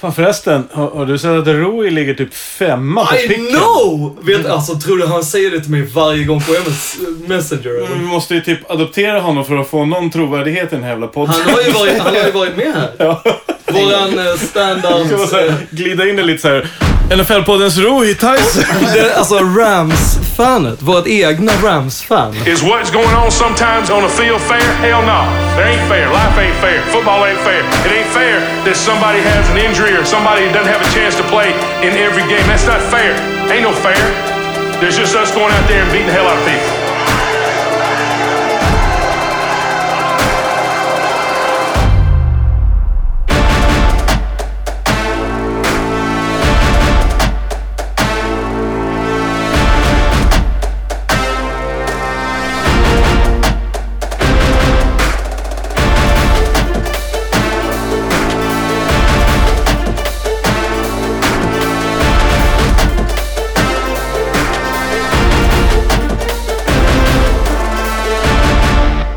Fan förresten, har, har du sett att Rui ligger typ femma på I picken? know! Vet, alltså, tror du han säger det till mig varje gång på MS Messenger? eller? Vi måste ju typ adoptera honom för att få någon trovärdighet i den här jävla podden. Han har ju varit, han har ju varit med här. Ja. Våran eh, standard... Här, glida in det lite så här. NFL-poddens Rui Tyson. Det, alltså Rams-fanet, vårt egna Rams-fan. Is what's going on sometimes on a field fair? Hell no. There ain't fair. Life ain't fair. Football ain't fair. It ain't fair that somebody has an injury or somebody doesn't have a chance to play in every game. That's not fair. Ain't no fair. There's just us going out there and beating the hell out of people.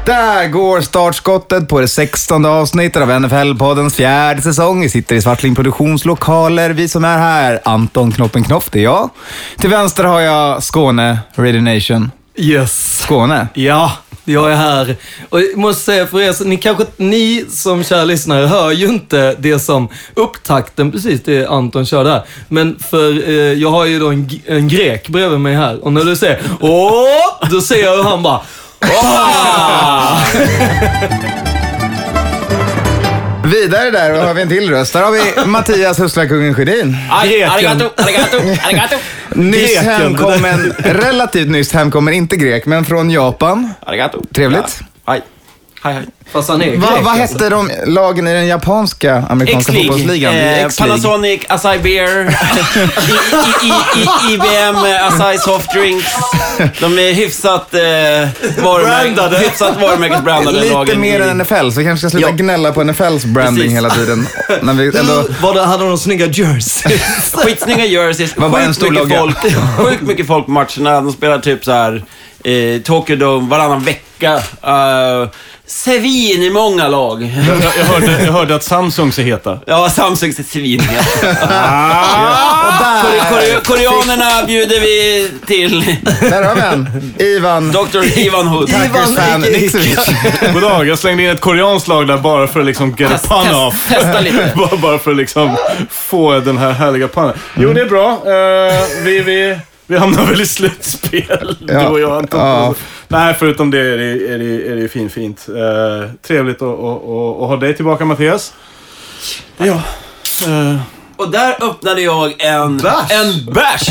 Där går startskottet på det 16 avsnittet av NFL-poddens fjärde säsong. Vi sitter i Svartling Produktionslokaler. Vi som är här, Anton Knoppen Knoff, det är jag. Till vänster har jag Skåne, Radio Nation. Yes. Skåne. Ja, jag är här. Och jag måste säga för er, ni kanske, ni som kära lyssnare hör ju inte det som upptakten, precis det Anton körde här. Men för eh, jag har ju då en, en grek bredvid mig här och när du säger åh, då ser jag hur han bara! Vidare där har vi en till röst. Där har vi Mattias Husslakungen Sjödin. Greken. Nyss Greken. hemkommen, relativt nyss hemkommen, inte grek, men från Japan. Arigato. Trevligt. Hej. Hej, hej. Fast han är grek. Va, vad alltså. hette de lagen i den japanska amerikanska fotbollsligan? Eh, X-League. Panasonic, Asahi Beer, I, I, I, I, IBM, eh, Asahi Soft Drinks. De är hyfsat eh, varumärk- Brandade. hyfsat varumärkesbrandade Lite lagen. mer i- än NFL, så vi kanske ska sluta Ja. gnälla på NFLs branding Precis. hela tiden. När vi ändå... Var det, hade de snygga jerseys? Skitsnygga jerseys, var en sjukt stor mycket, logga? folk, sjukt mycket folk på matcherna. De spelar typ så här eh, Tokyo Dome varannan vecka. Uh, Sevin i många lag. Jag, jag, hörde, jag hörde att Samsung är heta. Ja, Samsungs är Sevin. Och där, Kore- Koreanerna bjuder vi till. där har vi en. Ivan. Dr. Ivan Hood. Packers fan Nixovic. God dag, jag slängde in ett koreanskt lag där bara för att liksom get a Test- pun test- off. testa lite. bara, bara för att liksom få den här härliga punnen. Jo, det är bra. Eh, vi, vi, vi hamnar väl i slutspel, Ja. du och jag Anton. Ja. Nej, förutom det är det, är det, är det fin, fint. Uh, trevligt att, att, att, att ha dig tillbaka, Mattias. Ja. eh, Och där öppnade jag en Bärs? En bärs.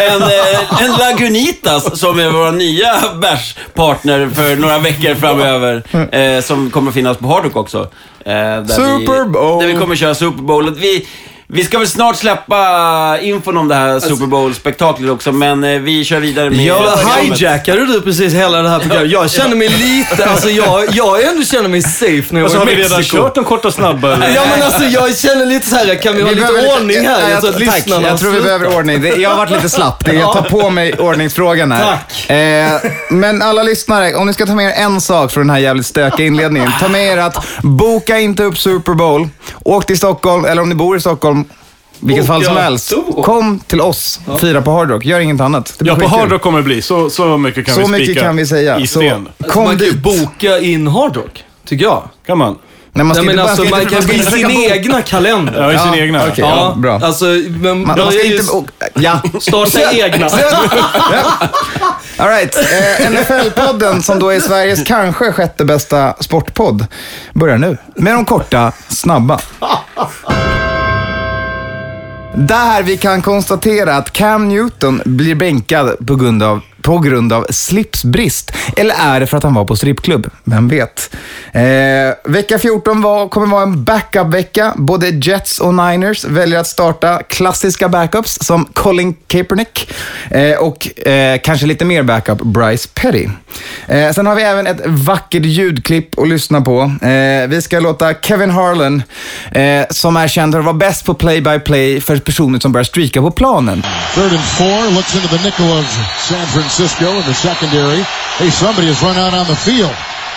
En, eh, en Lagunitas som är vår nya bärspartner för några veckor framöver. Eh, som kommer finnas på Hardrock också. Eh, där Super vi, Bowl. Där vi kommer köra Super Bowl. Vi, vi ska väl snart släppa infon om det här Super Bowl-spektaklet också, men eh, vi kör vidare med Ja, hijackade du precis hela det här programmet? Jag känner mig lite, alltså jag, jag ändå känner mig safe när jag Och så var har i vi redan Mexiko. kört de korta och snabba. eller? Ja men alltså jag känner lite så här, kan vi ha lite ordning här? Ja, så att jag, tack, lyssnarna jag tror vi behöver ordning. Det, jag har varit lite slapp. Det, jag tar på mig ordningsfrågan här. Tack. Eh, men alla lyssnare, om ni ska ta med er en sak från den här jävligt stökiga inledningen. Ta med er att boka inte upp Super Bowl. Åk till Stockholm, eller om ni bor i Stockholm, vilket fall som helst. Kom till oss, fira på Hard Rock. Gör inget annat. Det blir Ja, på skitkul. Hard Rock kommer det bli. Så, så mycket kan Så vi spika mycket kan vi säga. i Så, sten. kom man kan ju dit. boka in hardrock, tycker jag. Kan man? Nej, man ska Nej men inte, alltså ska man inte- kan ska i inte sin försöka egna kalender. Ja, i sin Ja, egna. okej. Ja, bra. Alltså, men Man, man börja ska ju inte. Ja. starta egna. All right. Eh, NFL-podden, som då är Sveriges kanske sjätte bästa sportpodd, börjar nu. Med de korta, snabba. Där vi kan konstatera att Cam Newton blir bänkad på grund av på grund av slipsbrist. Eller är det för att han var på strippklubb? Vem vet? Eh, vecka 14 var, kommer vara en backup-vecka. Både Jets och Niners väljer att starta klassiska backups som Colin Kaepernick eh, och eh, kanske lite mer backup, Bryce Petty. Eh, sen har vi även ett vackert ljudklipp att lyssna på. Eh, vi ska låta Kevin Harlan, eh, som är känd för att vara bäst på play-by-play för personer som börjar streaka på planen. Third and four, looks into the nickel of San Francisco in the secondary. Hey, somebody has run out on the field.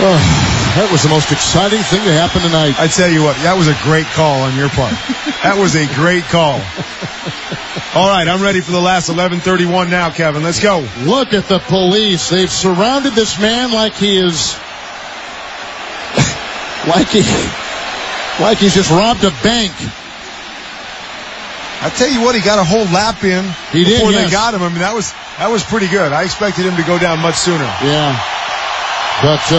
Oh, that was the most exciting thing to happen tonight. I tell you what, that was a great call on your part. that was a great call. All right, I'm ready for the last 11:31 now, Kevin. Let's go. Look at the police. They've surrounded this man like he is. like he. Like he's just robbed a bank. I tell you what, he got a whole lap in He did, before yes. they got him. I mean, that was that was pretty good. I expected him to go down much sooner. Yeah. But uh,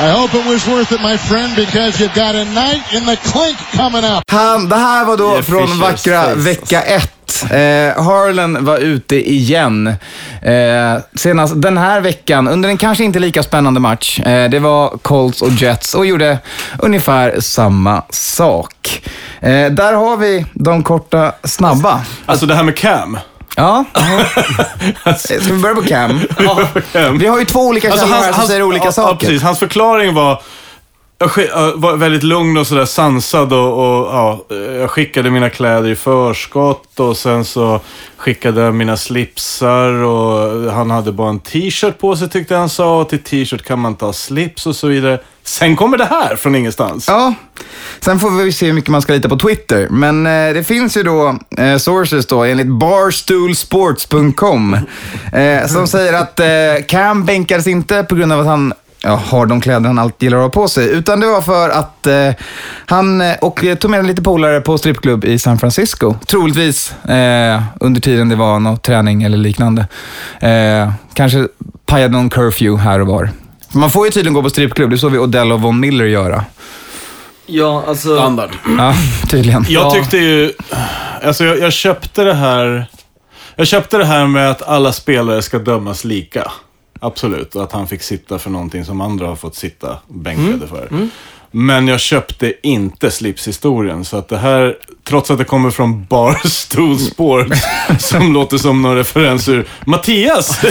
I hope it was worth it, my friend, because you've got a night in the clink coming up. Han, det här var då från vackra vecka ett. Eh, Harlan var ute igen. Eh, senast den här veckan, under en kanske inte lika spännande match. Eh, det var Colts och Jets och gjorde ungefär samma sak. Eh, där har vi de korta, snabba. Alltså det här med Cam. Ja, ska vi börja på Cam? Cam. Vi har ju två olika Alltså, källor här som säger olika ja, Ja, saker. precis. Hans förklaring var, jag var väldigt lugn och sådär sansad och, och ja, eh, jag skickade mina kläder i förskott och sen så skickade jag mina slipsar och han hade bara en t-shirt på sig tyckte han sa och till t-shirt kan man ta slips och så vidare. Sen kommer det här från ingenstans. Ja, sen får vi se hur mycket man ska lita på Twitter. Men eh, det finns ju då eh, sources då enligt barstoolsports.com eh, som säger att eh, Cam bänkades inte på grund av att han ja, har de kläder han alltid gillar att ha på sig. Utan det var för att eh, han eh, och eh, tog med lite polare på strippklubb i San Francisco. Troligtvis eh, under tiden det var någon träning eller liknande. Eh, kanske pajade någon curfew här och var. Man får ju tydligen gå på strippklubb, det såg vi Odell och Von Miller göra. Ja, alltså... Standard. Ja, tydligen. Jag Ja. tyckte ju, alltså jag, jag köpte det här, jag köpte det här med att alla spelare ska dömas lika. Absolut, och att han fick sitta för någonting som andra har fått sitta bänkade för. Men jag köpte inte slipshistorien, så att det här, trots att det kommer från Barstool Sport, som låter som någon referens ur Mattias.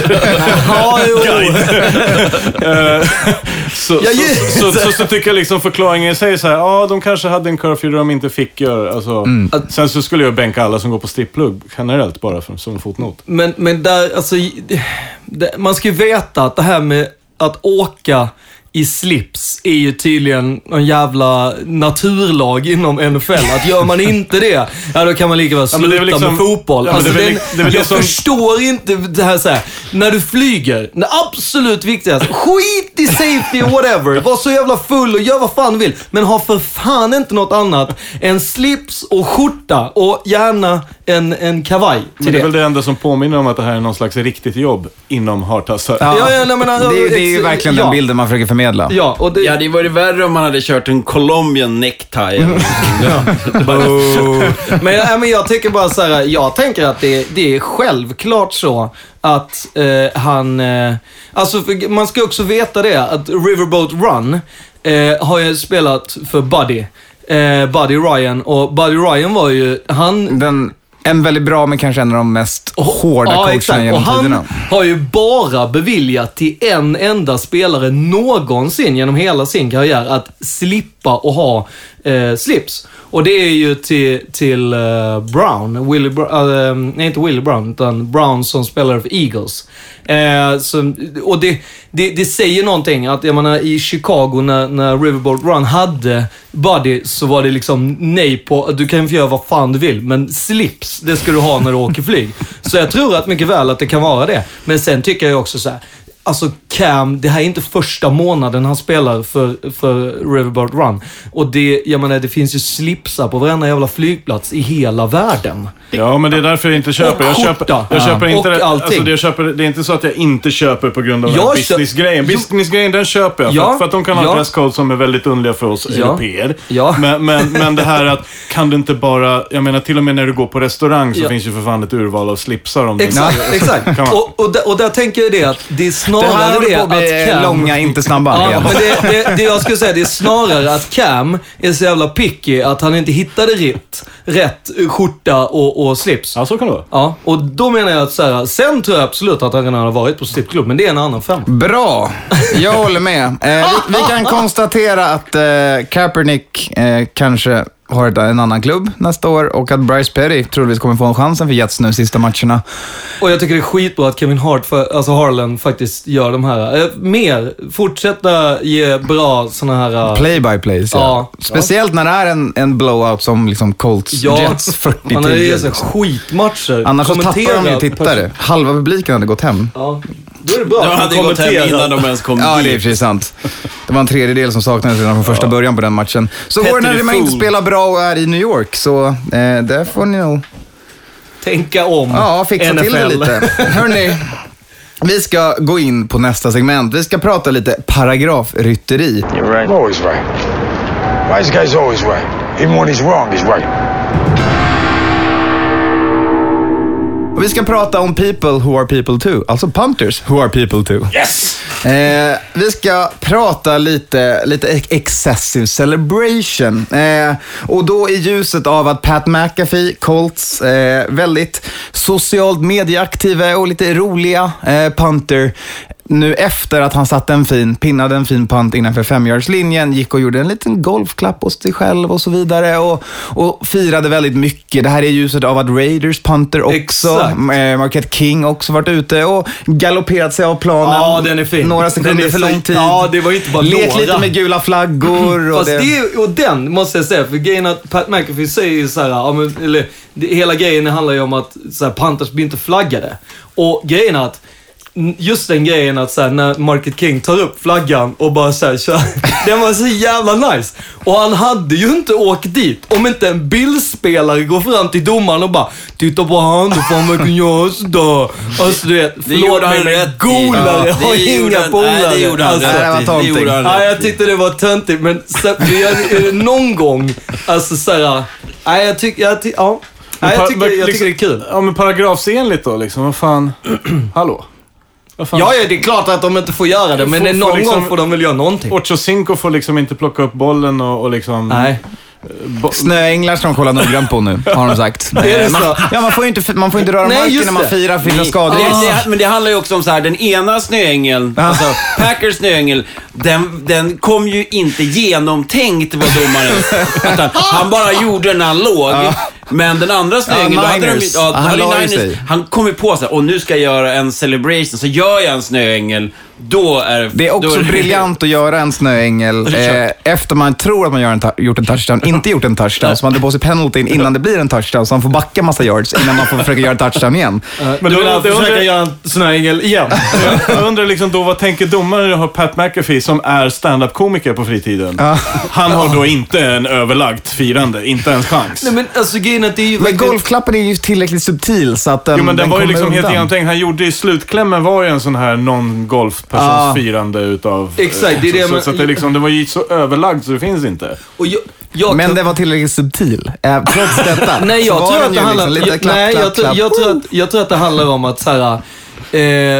Eh, så, tycker jag liksom förklaringen säger så här, ja de kanske hade en curfew där de inte fick göra. Alltså, Sen så skulle jag bänka alla som går på stripplubb generellt bara för, som en fotnot. Men, men där, alltså, man ska ju veta att det här med att åka i slips är ju tydligen en jävla naturlag inom NFL. Att gör man inte det, ja då kan man lika väl Ja, sluta väl liksom- med fotboll. ja, alltså, det väl- det jag som- förstår inte det här såhär, när du flyger, det absolut viktigaste, skit i safety och whatever. Var så jävla full och gör vad fan du vill. Men ha för fan inte något annat än slips och skjorta och gärna en, en kavaj till Men det är väl det enda som påminner om att det här är någon slags riktigt jobb inom hartassar. Ja. Ja, ja, nej, men, alltså, det, det är ju verkligen ja. den bilden man försöker förmedla. Ja, och det, Ja, det var det värre om man hade kört en Colombian necktie. eller någonting. men, ja, men jag tycker bara så här, jag tänker att det, det är självklart så att eh, han... Eh, alltså, för, man ska också veta det, att Riverboat Run eh, har ju spelat för Buddy. Eh, Buddy Ryan. Och Buddy Ryan var ju, han... Den, en väldigt bra, men kanske en av de mest hårda coacherna exakt. genom Och han tiderna. har ju bara beviljat till en enda spelare någonsin genom hela sin karriär att slippa och ha eh, slips. Och det är ju till, till uh, Brown. Willie Brown, uh, eh, nej, inte Willie Brown, utan Brown som spelar för Eagles. Uh, så, och det, det, det säger någonting att, jag menar, i Chicago när, när Riverboat Run hade Buddy så var det liksom nej på du kan få göra vad fan du vill, men slips, det ska du ha när du åker flyg. Så jag tror att mycket väl att det kan vara det. Men sen tycker jag också så här. Alltså Cam, det här är inte första månaden han spelar för, för Riverboat Run. Och det, jag menar, det finns ju slipsar på varenda jävla flygplats i hela världen. Ja, men det är därför jag inte köper. Jag köper, jag köper inte Och det, alltså det, jag köper, det är inte så att jag inte köper på grund av Jag den businessgrejen. Businessgrejen, den köper jag. För, Ja. att, för att de kan ha Ja. dresscode som är väldigt underliga för oss Ja. europeer. Ja. Men, men, men det här att, kan du inte bara... Jag menar, till och med när du går på restaurang så Ja. finns ju för fan ett urval av slipsar om Exakt, exakt. Och, och, där, och där tänker jag det att det är snarare Det här det på att bli Cam... långa, inte snabba. Ja, men det, det, det jag skulle säga, det är snarare att Cam är så jävla picky att han inte hittade rätt, rätt skjorta och, och slips. Ja, så kan det vara. Ja, och då menar jag att så här, sen tror jag absolut att han redan har varit på strippklubb, men det är en annan femma. Bra, jag håller med. Eh, vi, vi kan konstatera att eh, Kaepernick eh, kanske har en annan klubb nästa år och att Bryce Petty troligtvis kommer få en chansen för Jets nu sista matcherna. Och jag tycker det är skitbra att Kevin Hart, för, alltså Harlan, faktiskt gör de här. Eh, mer, fortsätta ge bra såna här... eh, Play by plays, ja. Ja. Speciellt när det är en, en blowout som liksom Colts Ja, Jets 40-10. han hade ju skitmatcher. Annars så tappar de ju tittare. Halva publiken hade gått hem. Ja, då är det bra De hade han gått hem innan de ens kom Ja, det är i och dit. för sig sant. Det var en tredjedel som saknades redan från första början på den matchen. Så Petty går det när man inte spelar bra och är i New York, så eh, där får ni nog Tänka om Ja, fixa till det NFL. lite. Hörni, vi ska gå in på nästa segment. Vi ska prata lite paragrafrytteri. You're right. I'm always right. Wise guy's always right. Even when he's wrong, he's right. Och vi ska prata om people who are people too. Alltså punters who are people too. Yes! Eh, vi ska prata lite, lite excessive celebration. Eh, och då i ljuset av att Pat McAfee, Colts, eh, väldigt socialt medieaktiva och lite roliga eh, punter. Nu efter att han satte en fin, pinnade en fin punt innanför femyardslinjen, gick och gjorde en liten golfklapp åt sig själv och så vidare. Och, och firade väldigt mycket. Det här är ljuset av att Raiders punter också, Exakt. eh, Marquette King också varit ute och galopperat sig av planen. Ja, den är fin. Några sekunder för lång tid. Ja, det var inte bara Lek några. lite med gula flaggor. Och Fast det... det, och den måste jag säga, för grejen att Pat McAfee säger ju så här, ja, men, eller, det, hela grejen handlar ju om att så här, Panthers blir inte flaggade. Och grejen är att Just den grejen att så här, när Market King tar upp flaggan och bara så här, kör, den var så jävla nice. Och han hade ju inte åkt dit om inte en bildspelare går fram till domaren och bara Titta på han, då får han verkligen göra sådär. Alltså du vet, Det gjorde han men golare Ja, har det inga polare. Nej, det gjorde han Alltså, Nej, det var rätt. Det gjorde han Ja, rätt jag tyckte det var töntigt, men så, är, är det någon gång, alltså såhär, nej jag tycker, jag, ty, ja. Nej, jag, tycker, jag tycker det är kul. Ja, men paragrafsenligt då liksom. Vad fan. Hallå? Vad? Ja, ja, det är klart att de inte får göra det, men Får- får någon liksom- gång får de väl göra någonting. Ocho Cinco får liksom inte plocka upp bollen och, och liksom... Nej. Bo- Snöänglar ska de kolla noggrant på nu, har de sagt. Eh, man, ja, man får ju inte, man får inte röra Nej, marken när man firar för skador. det, men det handlar ju också om så här, den ena snöängeln, alltså Packers snöängel, den, den kom ju inte genomtänkt var domaren. Han bara gjorde när han låg. Men den andra snöängeln, Ja, då hade de, ja, Han Niners, han kom ju på sig och nu ska jag göra en celebration, så gör jag en snöängel, då är Det är också då briljant att göra en snöängel eh, efter man tror att man gör en gjort en touchdown, inte gjort en touchdown, så man hade på sig penaltyn innan det blir en touchdown, så man får backa massa yards innan man får försöka göra en touchdown igen. Men då- du menar det undrar- försöka göra en snöängel igen? Jag undrar liksom då, vad tänker domaren har Pat McAfee som är stand-up-komiker på fritiden? Han har då inte en överlagt firande, inte ens chans. Nej men alltså grejen är att det är ju Men golfklappen är ju tillräckligt subtil så att den, Jo men den, var ju liksom helt genomtänkt. Han gjorde i slutklämmen var ju en sån här non-golf-persons Ah. firande utav... Exakt, det är det så, men- så att det, liksom, det var ju så överlagt så det finns inte. Och jag, jag Men den var tillräckligt subtil. Eh, trots detta Nej, så jag tror den att det handlar... liksom jag, klapp, nej, klapp, jag, tror- klapp. jag, tror att, jag tror att det handlar om att så här,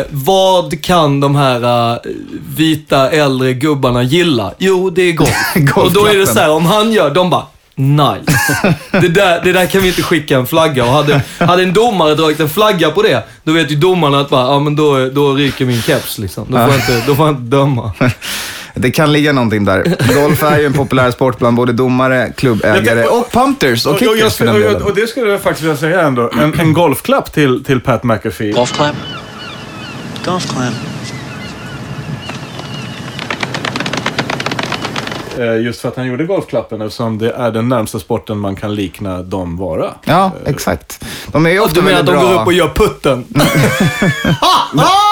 eh, vad kan de här eh, vita äldre gubbarna gilla? Jo, det är golf. och då är det så här, om han gör, de bara Nice. Det där, det där kan vi inte skicka en flagga. Och hade, hade en domare dragit en flagga på det, då vet ju domarna att bara, ja men då, då ryker min keps liksom. Då får, jag inte, då får jag inte döma. Det kan ligga någonting där. Golf är ju en populär sport bland både domare, klubbägare och punters och Och, och, jag, kickers för den och, delen. och, det skulle jag faktiskt vilja säga ändå. En, en golfklapp till, till Pat McAfee. Golf clap? Golf clap. Eh, Just för att han gjorde golfklappen eftersom det är den närmsta sporten man kan likna dem vara. Ja, exakt. De är ju ofta Du menar att de går upp och gör putten?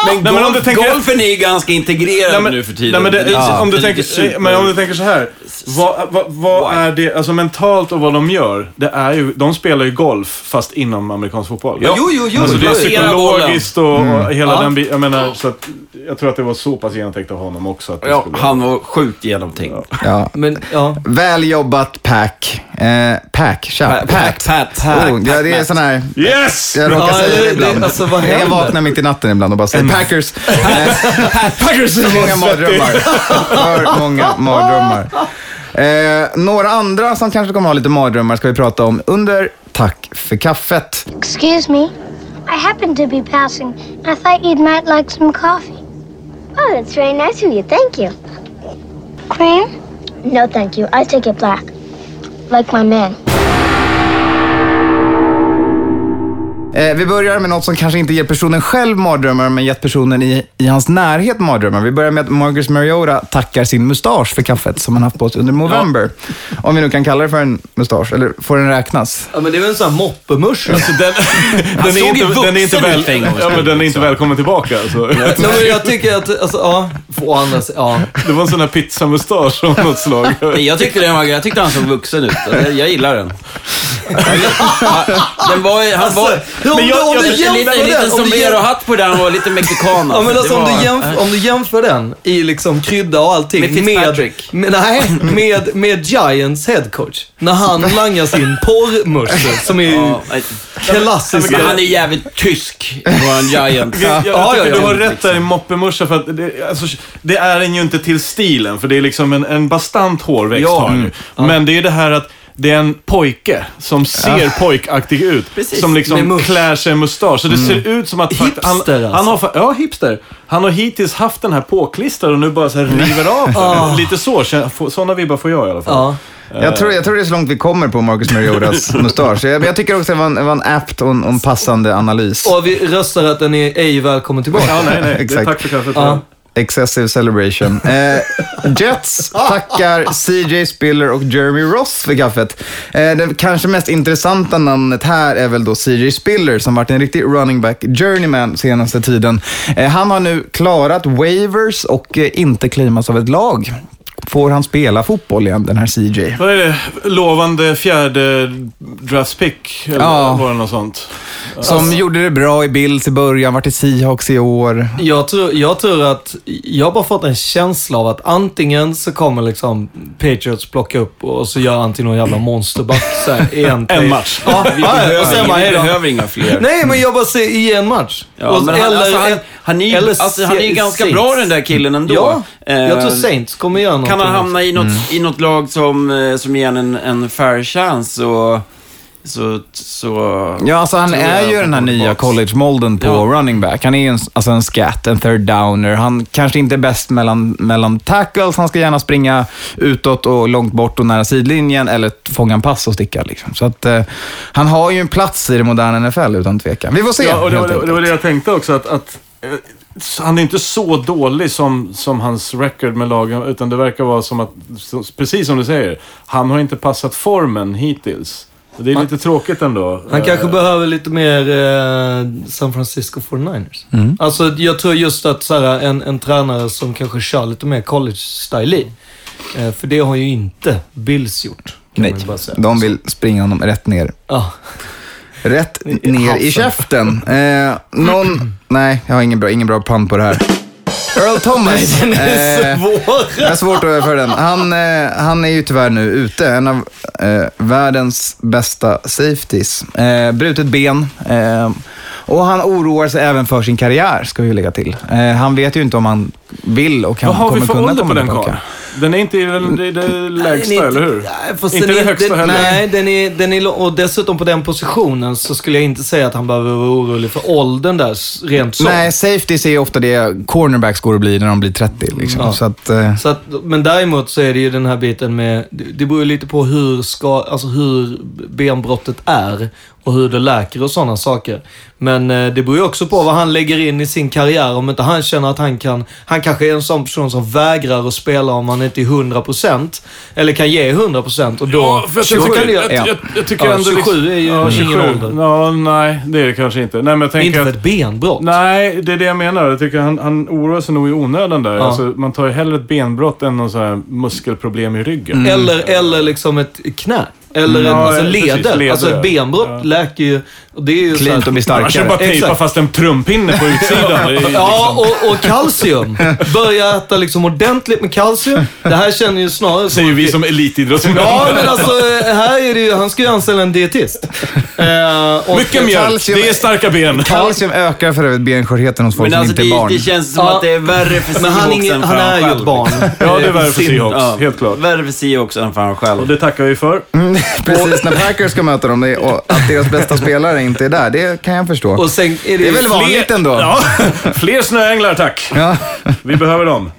Men, men om golf, du tänker- golfen är ju ganska integrerad Nej, men, nu för tiden. nej, men det, är- om, du det tänker, super- men om du tänker så här. Vad, vad, vad är det, alltså mentalt och vad de gör, det är ju, de spelar ju golf fast inom amerikansk fotboll. Ja. Jo, jo, jo. Alltså det är psykologiskt och, och hela Ja. den biten. Jag menar, så att, jag tror att det var så pass genomtänkt av honom också. Att Ja, skulle, han var sjukt genomtänkt. Ja. Ja. Men, ja. Väl jobbat Pack. Eh, pack, tja, Pack, Pat. Pat, Oh, ja, Pack, det är sån här... Yes! Jag råkar Ja, säga det- det ibland. det- alltså, vad jag händer? vaknar mitt i natten ibland och bara säger Packers. Packers! För många mardrömmar. För många mardrömmar. Eh, några andra som kanske kommer ha lite mardrömmar ska vi prata om under Tack för kaffet. Excuse me. I happened to be passing. I thought you might like some coffee. Oh, that's very nice of you. Thank you. Cream? No, thank you. I take it black. Like my man. Eh, vi börjar med något som kanske inte ger personen själv mardrömmar, men gett personen i, i hans närhet mardrömmar. Vi börjar med att Marcus Mariota tackar sin mustasch för kaffet som han haft på sig under November. Om vi nu kan kalla det för en mustasch, eller får den räknas? ja, men det är väl en sån här moppemusche. Alltså, den, den, är inte, den, är inte väl, ja, men den är inte välkommen tillbaka. Alltså. Nej, men jag tycker att, alltså, ja, å andra sidan, ja. Det var en sån här pizzamustasch av något slag. Jag tyckte, den var, jag tyckte han såg vuxen ut. Jag, jag gillar den. Den var, han var, Om, jag- du, om jag- du liten, jämför en liten den, om du jämför, sombrero-hatt på den var lite mexikan. ja, men alltså, Det om, var- du jämför, om du jämför den i liksom krydda och allting Med Fitzpatrick. med, nej, med, med Giants headcoach. När han langar sin porrmusche som är Ja, klassisk. Men han är jävligt tysk, våran giant. Jag, jag, jag Ja, tycker ja, du har rätt där i moppemuscha för att det, alltså, det är den ju inte till stilen. För det är liksom en, en bastant hårväxt Ja. har han ju. Men det är det här att det är en pojke som ser pojkaktig ut. Precis. Som liksom klär sig i mustasch. Så det ser ut som att... fakt- han, Hipster, alltså. han har, Ja, hipster. Han har hittills haft den här påklistrad och nu bara så här river av den. Lite så. Sådana vibbar får jag i alla fall. Ja. Jag tror, jag tror det är så långt vi kommer på Marcus Mariotas mustasch. Jag, men jag tycker också att det var en, var en apt och en, en passande analys. Och vi röstar att den är ej välkommen tillbaka. Ja, nej, nej. Exakt. tack för kaffet. Ja. Excessive celebration. Eh, Jets tackar CJ Spiller och Jeremy Ross för kaffet. Eh, det kanske mest intressanta namnet här är väl då CJ Spiller som varit en riktig running back journeyman senaste tiden. Eh, han har nu klarat waivers och eh, inte claimats av ett lag. Får han spela fotboll igen, den här CJ? Vad är det? Lovande fjärde draftpick? Eller Ja. var det något sånt? Som gjorde det bra i Bills i början, vart i Seahawks i år. Jag tror, jag tror att, jag har bara fått en känsla av att antingen så kommer liksom Patriots plocka upp och så gör han till någon jävla monsterback så här, i en, En match. Ja, Vi ja, och behöver, sen bara, vi behöver inga fler. Nej, men jag bara säger i en match. Ja, Och- men han, alltså, han, han är ju eller alltså, han är ganska Saints. bra den där killen ändå. Ja, jag tror Saints kommer göra någonting. Kan han hamna i något, Mm. i något lag som, eh, som ger en, en fair chance så... Så... så Ja, alltså han är ju den här nya college-molden på Ja. running back. Han är ju en, alltså en scat, en third downer. Han kanske inte är bäst mellan, mellan tackles. Han ska gärna springa utåt och långt bort och nära sidlinjen eller fånga en pass och sticka. Liksom. Så att, eh, han har ju en plats i det moderna NFL utan tvekan. Vi får se. Ja, och det, var, det, det var det jag tänkte också. Att, att, eh, han är inte så dålig som, som hans record med lagen, utan det verkar vara som att, precis som du säger, han har inte passat formen hittills. Det är lite tråkigt ändå. Han kanske Eh, behöver lite mer eh, San Francisco 49ers. Mm. Alltså, jag tror just att så här, en, en tränare som kanske kör lite mer college-style i. Eh, för det har ju inte Bills gjort. Kan Nej, man ju bara säga. de vill springa honom rätt ner. Ja. Rätt ner i käften. Eh, någon... Nej, jag har ingen bra, ingen bra pand på det här. Earl Thomas. Den är eh, svår. Jag har svårt att överföra den. Han, eh, han är ju tyvärr nu ute. En av eh, världens bästa safeties. Eh, brutet ben. Eh, och han oroar sig även för sin karriär, ska vi lägga till. Eh, han vet ju inte om han vill och kan, Vad har vi kommer för kunna ålder på komma den tillbaka. karln? Den är inte i det, det, det lägsta, Den är eller hur? Nej, fast Inte den det högsta den, heller. Nej, den är, den är, lång- och dessutom på den positionen så skulle jag inte säga att han behöver vara orolig för åldern där, rent så. Nej, safeties är ju ofta det cornerbacks går att bli när de blir 30. Liksom. Ja. Så att, eh, Så att, men däremot så är det ju den här biten med, det det beror ju lite på hur, ska, alltså hur benbrottet är och hur det läker och sådana saker. Men eh, det beror ju också på vad han lägger in i sin karriär. Om inte han känner att han kan, han kanske är en sån person som vägrar att spela om han inte är 100% eller kan ge 100% och då... Ja, för jag, så tycker, kan det, jag, jag, ja. jag tycker Ja, ändå... 27 är ju ja, ingen ålder. Ja, nej, det är det kanske inte. Nej, men jag tänker Inte för att... ett benbrott. Nej, det är det jag menar. Jag tycker han, han oroar sig nog i onödan där. Ja. Alltså, man tar ju hellre ett benbrott än någon sån här muskelproblem i ryggen. Eller, eller liksom ett knä. Eller en, Ja, alltså precis, leder. leder, Alltså ett benbrott Ja. läker ju... Och det är ju Klint och blir Man ska bara starkare. tejpa Exakt. fast en trumpinne på utsidan. Är liksom- Ja, och, och kalcium. Börja äta liksom ordentligt med kalcium. Det här känner ju snarare som... säger vi som elitidrottsmän. Ja, men alltså här är det ju, han ska ju anställa en dietist. Eh, och- Mycket mjölk, det är starka ben. Kalcium ökar för övrigt benskörheten hos folk Men alltså som inte är det, barn. det känns som Ja. att det är värre för han, Seahawks ingen, än han för är ju ett barn. Ja, det är värre för Seahawks. Ja. Helt klart. Värre för Seahawks än för han själv. Och det tackar vi för. Precis när Packers ska möta dem det är- och att deras bästa spelare inte är där, det kan jag förstå. Och sen är det, det är väl vanligt ändå? Ja, fler snöänglar tack. Ja. Vi behöver dem.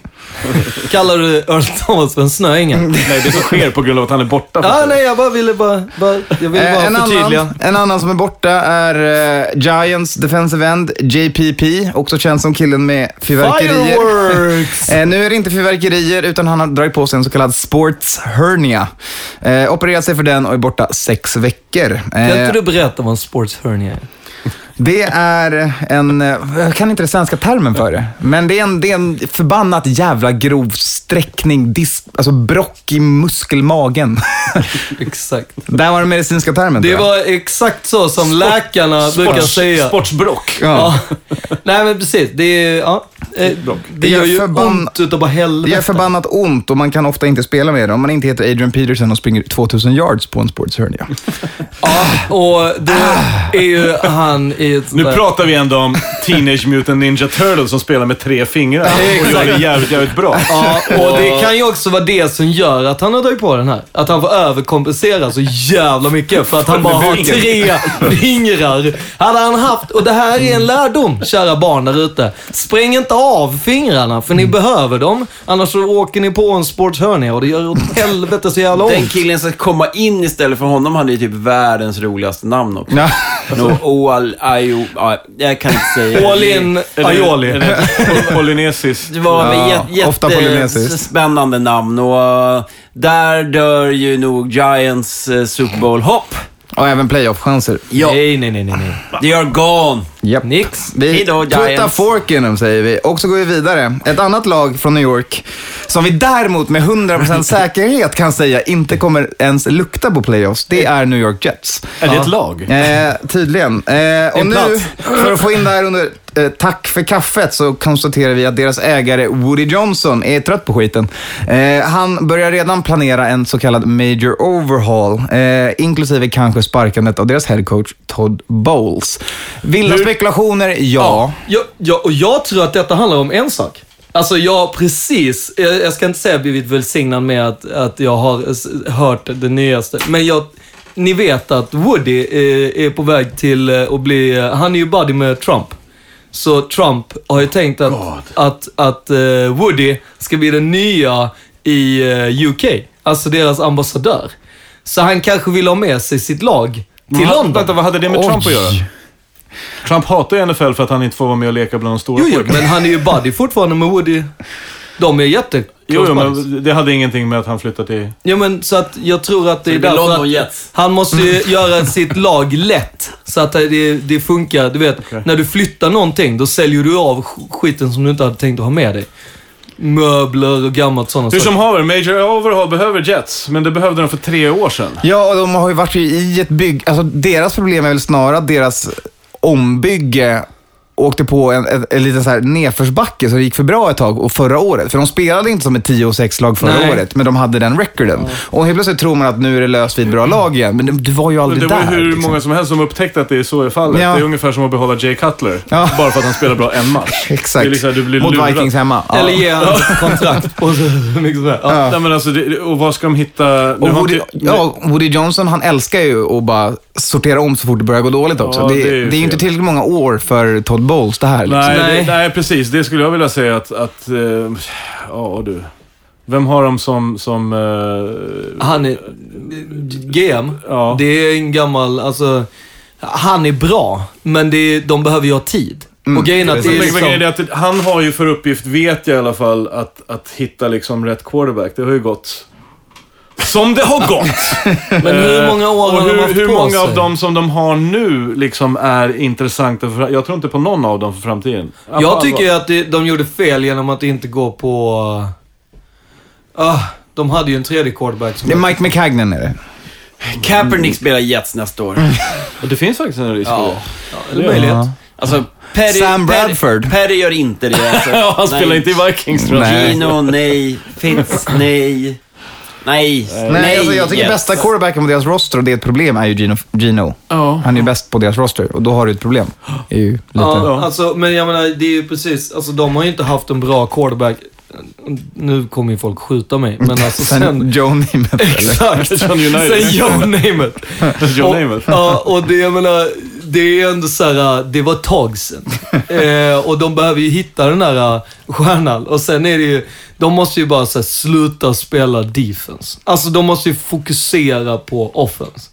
Kallar du Earl Thomas för en snöängel? Nej, det som sker på grund av att han är borta. Ja, nej, jag bara ville bara, bara, jag ville Eh, bara en, förtydliga. annan, en annan som är borta är eh, Giants defensive end, JPP, också känd som killen med fyrverkerier. Fireworks! Eh, nu är det inte fyrverkerier, utan han har dragit på sig en så kallad sports hernia. Eh, opererat sig för den och är borta sex veckor. Kan inte du berätta vad en sports hernia är? Det är en, jag kan inte den svenska termen för det, men det är en, det är en förbannat jävla grov sträckning, dis, alltså brock i muskelmagen. Exakt. Där var den medicinska termen Det var exakt så som läkarna brukar säga. Sportsbrock. Ja. Ja. Nej men precis, det är, ja. eh, Det gör ju förbann- ont utav bara Det gör helvete. förbannat ont och man kan ofta inte spela med det om man inte heter Adrian Peterson och springer 2000 yards på en sports hernia. Ja, och då är ju han i ett Nu där- pratar vi ändå om Teenage Mutant Ninja Turtles som spelar med tre fingrar och gör det jävligt, jävligt bra. Ja, och det kan ju också vara det som gör att han har dragit på den här. Att han får överkompensera så jävla mycket för att han bara har tre fingrar. Hade han haft, och det här är en lärdom, kära barn där ute. Spräng inte av fingrarna, för ni behöver dem. Annars så åker ni på en sportshörnia och det gör åt helvete så jävla Den ont. killen som komma in istället för honom hade ju typ världens roligaste namn också. No, Oal, Ayo, ja, jag kan inte säga. All in aioli. Polynesiskt. Det var Ja, jättespännande namn och uh, där dör ju nog Giants uh, Super Bowl-hopp. Och även playoff-chanser. Ja, Nej, nej, nej, nej, nej. they are gone. Japp. Nix. Vi Hejdå, puttar fork in dem, säger vi. Och så går vi vidare. Ett annat lag från New York, som vi däremot med 100% säkerhet kan säga inte kommer ens lukta på playoffs, det är New York Jets. Är det ett lag? Eh, tydligen. Eh, och En nu, plats. för att få in det här under eh, tack för kaffet, så konstaterar vi att deras ägare Woody Johnson är trött på skiten. Eh, han börjar redan planera en så kallad major overhaul, eh, inklusive kanske sparkandet av deras headcoach Todd Bowles. Hur- spekulationer, ja. Ja, ja, och jag tror att detta handlar om en sak. Alltså jag precis, jag, jag ska inte säga blivit välsignad med att, att jag har hört det nyaste, men jag, ni vet att Woody är, är på väg till eh, att bli, eh, han är ju buddy med Trump. Så Trump har ju tänkt att, att, att eh, Woody ska bli den nya i eh, UK, alltså deras ambassadör. Så han kanske vill ha med sig sitt lag till London. Vänta, vad hade det med Trump att göra? Trump hatar ju NFL för att han inte får vara med och leka bland de stora Jo, jo, men han är ju buddy fortfarande med Woody. De är jätte Jo, jo, men det hade ingenting med att han flyttar till... Ja, men så att jag tror att det är därför att Jets. han måste ju göra sitt lag lätt. Så att det, det funkar. Du vet, när du flyttar någonting, då säljer du av sk- skiten som du inte hade tänkt att ha med dig. Möbler och gammalt sådana Hur som haver, Major Overhaul behöver Jets, men det behövde de för tre år sedan. Ja, och de har ju varit i ett bygg... Alltså deras problem är väl snarare deras ombygge åkte på en, en, en liten så här nedförsbacke så det gick för bra ett tag och förra året. För de spelade inte som ett 10 och 6-lag förra Nej. året, men de hade den recorden. Och helt plötsligt tror man att nu är det löst vid ett bra lag igen, men det, det var ju aldrig det var där. hur liksom. många som helst som upptäckte att det är så är fallet. Ja. Det är ungefär som att behålla Jay Cutler. Ja. Bara för att han spelar bra en match. Exakt. Det liksom, du blir Mot lurad. Vikings hemma. Ja. Eller ge honom kontrakt på så mycket som helst. Ja. Nej, men alltså, det, och vad ska de hitta? Nu Och har Woody, inte- ja, Woody Johnson, han älskar ju att bara sortera om så fort det börjar gå dåligt också. Ja, det, det är det, ju inte tillräckligt många år för Todd Bowles det här. Liksom. Nej, Nej. Det, nej, precis. Det skulle jag vilja säga att... att eh, ja, du. Vem har de som... som eh, Han är... GM, Ja. det är en gammal, alltså... Han är bra, men det är, de behöver ju ha tid. och grejen är att det Men är grejen är liksom... att han har ju för uppgift, vet jag i alla fall, att, att hitta liksom rätt quarterback. Det har ju gått... Som det har gått! Men hur många år och har de haft hur på många sig? av dem som de har nu liksom är intressanta för Jag tror inte på någon av dem för framtiden. Jag tycker ju att det, de gjorde fel genom att inte gå på... Ah, de hade ju en tredje quarterback som... Det är Mike McCagnon är det. Kaepernick spelar Jets nästa år. Och det finns faktiskt en risk för Ja. det. Eller möjlighet. Alltså, Perry, Sam Bradford. Perry, Perry gör inte det. Alltså. Ja, han Nej. spelar inte i Vikings tror jag. Nej. Gino, nej. Fitz, nej. Nej. Nej, alltså jag tycker Jets. bästa quarterbacken på deras roster, och det är ett problem, är ju Gino. Gino. Ja. Han är ju bäst på deras roster och då har du ett problem. Det är ju lite... Ja, alltså, men jag menar, det är ju precis, alltså de har ju inte haft en bra quarterback. Nu kommer ju folk skjuta mig, men alltså Sen sen... Joe Namath, eller? Exakt. John United. Sen Joe Namath. Joe och, Namath. Ja, och det, jag menar, det är ändå så här, det var ett tag sedan. Eh, och de behöver ju hitta den där eh, stjärnan. Och sen är det ju, de måste ju bara så här, sluta spela defense. Alltså de måste ju fokusera på offense.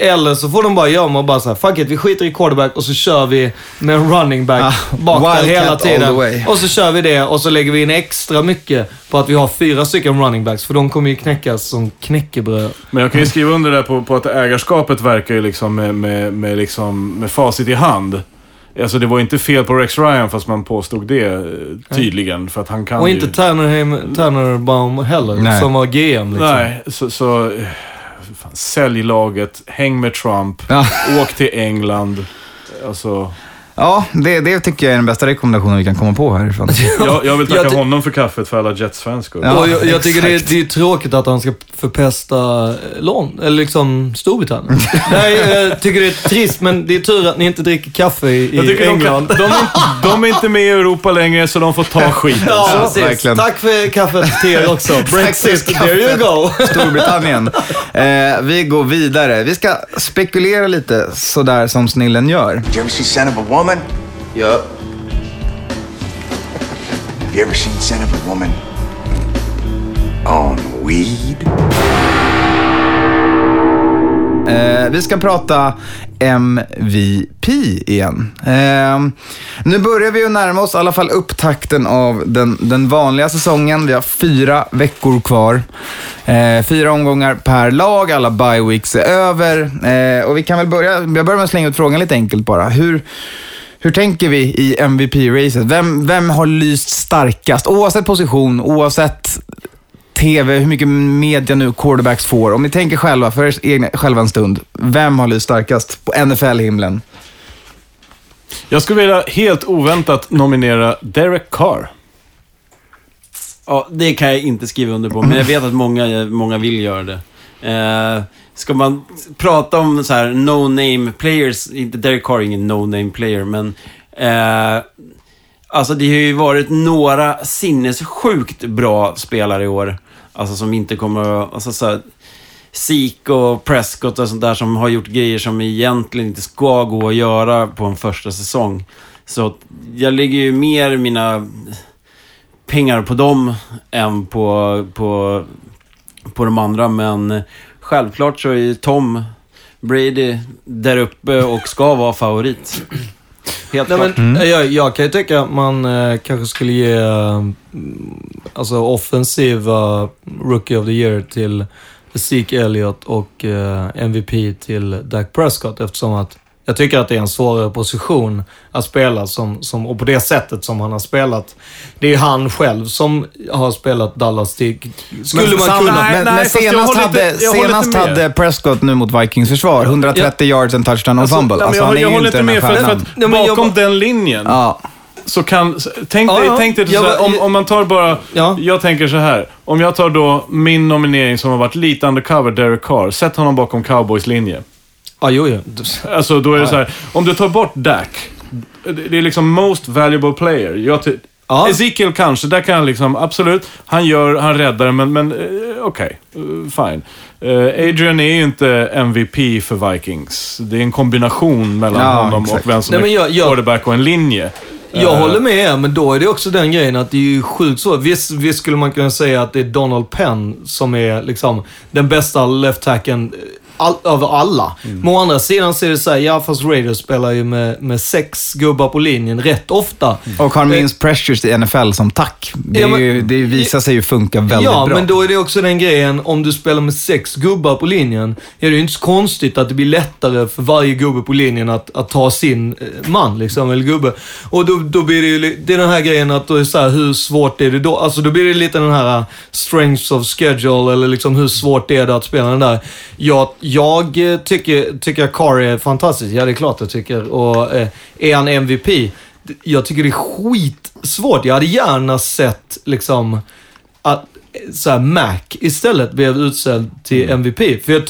Eller så får de bara göra man bara så här, fuck it, vi skiter i quarterback och så kör vi med en running back Ah, bak där hela tiden. Och så kör vi det och så lägger vi in extra mycket på att vi har fyra stycken running backs. För de kommer ju knäckas som knäckebröd. Men jag kan ju skriva under där på, på att ägarskapet verkar ju liksom med, med, med, liksom med facit i hand. Alltså det var inte fel på Rex Ryan fast man påstod det eh, tydligen. För att han kan Och ju... inte Tannerheim, Tannerbaum heller, Nej. som var GM. Liksom. Nej, så... så eh, fan, sälj laget, häng med Trump, Ja. åk till England. Alltså, Ja, det, det tycker jag är den bästa rekommendationen vi kan komma på härifrån. jag, jag vill tacka Jag honom för kaffet för alla Jets-fans skull. Ja. jag, jag tycker det är, det är tråkigt att han ska förpesta eh, London, eller liksom Storbritannien. Nej, jag tycker det är trist, men det är tur att ni inte dricker kaffe i, i de, England. de, är- de är inte med i Europa längre så de får ta skiten. Ja, Så- precis. verkligen. Tack för kaffet till er också. Brexit, there you go. Storbritannien. Eh, vi går vidare. Vi ska spekulera lite sådär som snillen gör. You ever see Son of a Woman? Yup. Have you ever seen Son of a Woman on weed? Eh, vi ska prata MVP igen. Eh, nu börjar vi ju närma oss i alla fall upptakten av den, den vanliga säsongen. Vi har fyra veckor kvar. Eh, fyra omgångar per lag, alla bye weeks är över. Eh, och vi kan väl börja, jag börjar med att slänga ut frågan lite enkelt bara. Hur, hur tänker vi i MVP-racet? Vem, vem har lyst starkast? Oavsett position, oavsett TV, hur mycket media nu quarterbacks får. Om ni tänker själva, för er egna, själva en stund. Vem har lyst starkast på NFL-himlen? Jag skulle vilja helt oväntat nominera Derek Carr. Ja, det kan jag inte skriva under på, men jag vet att många, många vill göra det. Eh, ska man prata om så här no-name players, inte Derek Carr är ingen no-name player, men eh, alltså det har ju varit några sinnessjukt bra spelare i år. Alltså som inte kommer att, alltså så här, och Prescott och sånt där som har gjort grejer som egentligen inte ska gå att göra på en första säsong. Så jag lägger ju mer mina pengar på dem än på, på, på de andra. Men självklart så är ju Tom Brady där uppe och ska vara favorit. Helt Nej, klart. men, jag, jag kan ju tycka att man eh, kanske skulle ge eh, alltså, offensiva Rookie of the Year till Zeke Elliott och eh, MVP till Dak Prescott eftersom att jag tycker att det är en svårare position att spela som, som, och på det sättet som han har spelat. Det är han själv som har spelat Dallas till... Skulle man Sam- kunna... nej, Men, nej, men jag senast, hade, inte- jag senast hade Prescott nu mot Vikings försvar 130 yards, en touchdown och Alltså, fumble. nej, men Alltså, jag, han är jag ju håller inte med, för, för att Nej, men jag bakom bara- den linjen Ja, så kan... Tänk Ja, dig, ja. tänk dig Jag så här, om, om man tar bara... Ja. Jag tänker så här. Om jag tar då min nominering som har varit lite undercover, Derek Carr. Sätt honom bakom Cowboys linje. Ja, jo, jo. Alltså då är det så här. Om du tar bort Dak. Det är liksom most valuable player. Jag Ja. Ezekiel kanske, där kan han liksom, absolut. Han gör, han räddar, men, men eh, okej. Eh, fine. Eh, Adrian är ju inte MVP för Vikings. Det är en kombination mellan Ja, honom exakt. och vem som Nej, är jag- jag- quarterback och en linje. Jag Eh, håller med er, men då är det också den grejen att det är ju sjukt så. Visst, visst skulle man kunna säga att det är Donald Penn som är liksom den bästa left tacken all, över alla. Men å andra sidan så är det så här, ja fast Raiders spelar ju med, med sex gubbar på linjen rätt ofta. Och har minst pressures i NFL som tack. Det, är Ja, men- ju, det visar sig ju funka väldigt ja, bra. men då är det också den grejen, om du spelar med sex gubbar på linjen, ja, det är ju inte så konstigt att det blir lättare för varje gubbe på linjen att, att ta sin eh, man, liksom, eller gubbe. Och då, då blir det ju, det är den här grejen att då är så här, hur svårt är det då? Alltså då blir det lite den här uh, strengths of schedule, eller liksom hur svårt är det att spela den där. Jag, jag eh, tycker, tycker att Carr är fantastisk, ja det är klart jag tycker. Och eh, är han MVP? Jag tycker det är skitsvårt. Jag hade gärna sett liksom att så här, Mac istället blev utsedd till MVP. För jag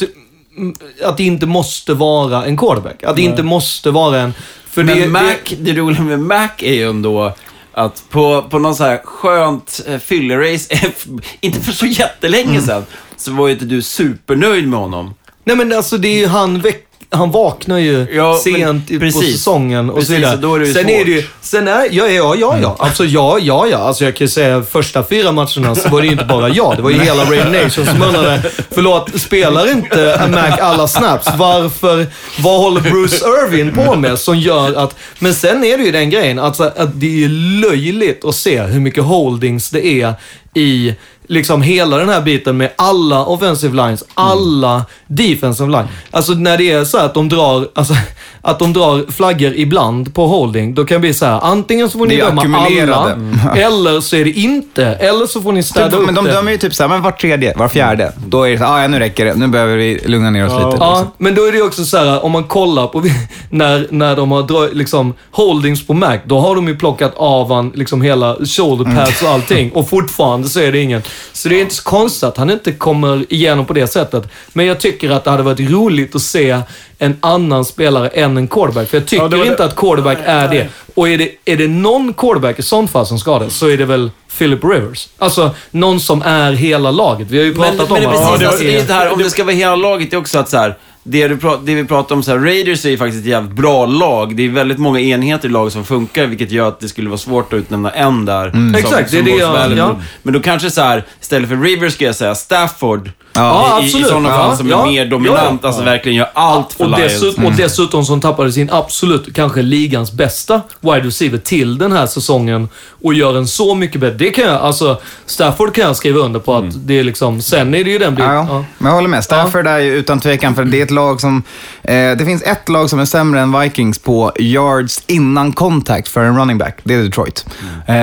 mm, att det inte måste vara en quarterback. Att det inte måste vara en... För Men det, Mac, det, det roliga med Mac är ju ändå att på, på någon så här skönt eh, fyllerace, inte för så jättelänge Mm. sedan, så var ju inte du supernöjd med honom. Nej men alltså det är ju han väck, han vaknar ju Ja, sent men i- på precis. säsongen och så Precis, vidare. och då är det ju sen svårt. är det ju, sen är, ja, ja, ja, ja. Alltså ja, ja, ja. Alltså jag kan ju säga första fyra matcherna så var det ju inte bara jag. Det var ju hela Raider Nation som undrade, förlåt, spelar inte Mac alla snaps? Varför, vad håller Bruce Irvin på med som gör att, men sen är det ju den grejen, alltså att det är löjligt att se hur mycket holdings det är i liksom hela den här biten med alla offensive lines, alla defensive line. Alltså när det är så här att de drar, alltså, att de drar flaggor ibland på holding, då kan det bli så här, antingen så får ni döma alla, Mm. eller så är det inte, eller så får ni städa Typ, upp men de det. dömer ju typ såhär, men var tredje, var fjärde. Då är det såhär, ah, ja nu räcker det. Nu behöver vi lugna ner oss lite. Ja, men då är det också så här, om man kollar på när, när de har dra, liksom, holdings på Mac, då har de ju plockat av han liksom hela shoulder pads och allting. Och fortfarande så är det ingen. Så det är inte så konstigt att han inte kommer igenom på det sättet. Men jag tycker att det hade varit roligt att se en annan spelare än en quarterback. För jag tycker Ja, det inte det- att quarterback är det. Och är det, är det någon quarterback i sånt fall som ska det, så är det väl Philip Rivers. Alltså, någon som är hela laget. Vi har ju Men, pratat men det är om precis, att han alltså, det är det här, om det ska vara hela laget, det är också att så här, det, du pra- det vi pratar om, så här, Raiders är ju faktiskt ett jävligt bra lag. Det är väldigt många enheter i laget som funkar, vilket gör att det skulle vara svårt att utnämna en där. Som, Exakt, det är som det går så jag- ja. Men då kanske så här, istället för Rivers ska jag säga Stafford. Ja, I, i absolut. sådana fall Ja, som ja. är mer dominant, Ja, ja. alltså verkligen gör allt för och, Lions. dessutom, och dessutom som tappade sin absolut, kanske ligans bästa wide receiver till den här säsongen och gör en så mycket bättre. Det kan jag, alltså, Stafford kan jag skriva under på att det är liksom, sen är det ju den biten. Ja, ja. Men jag håller med. Stafford är ju utan tvekan, för det är ett lag som... Eh, det finns ett lag som är sämre än Vikings på yards innan contact för en running back. Det är Detroit. Eh,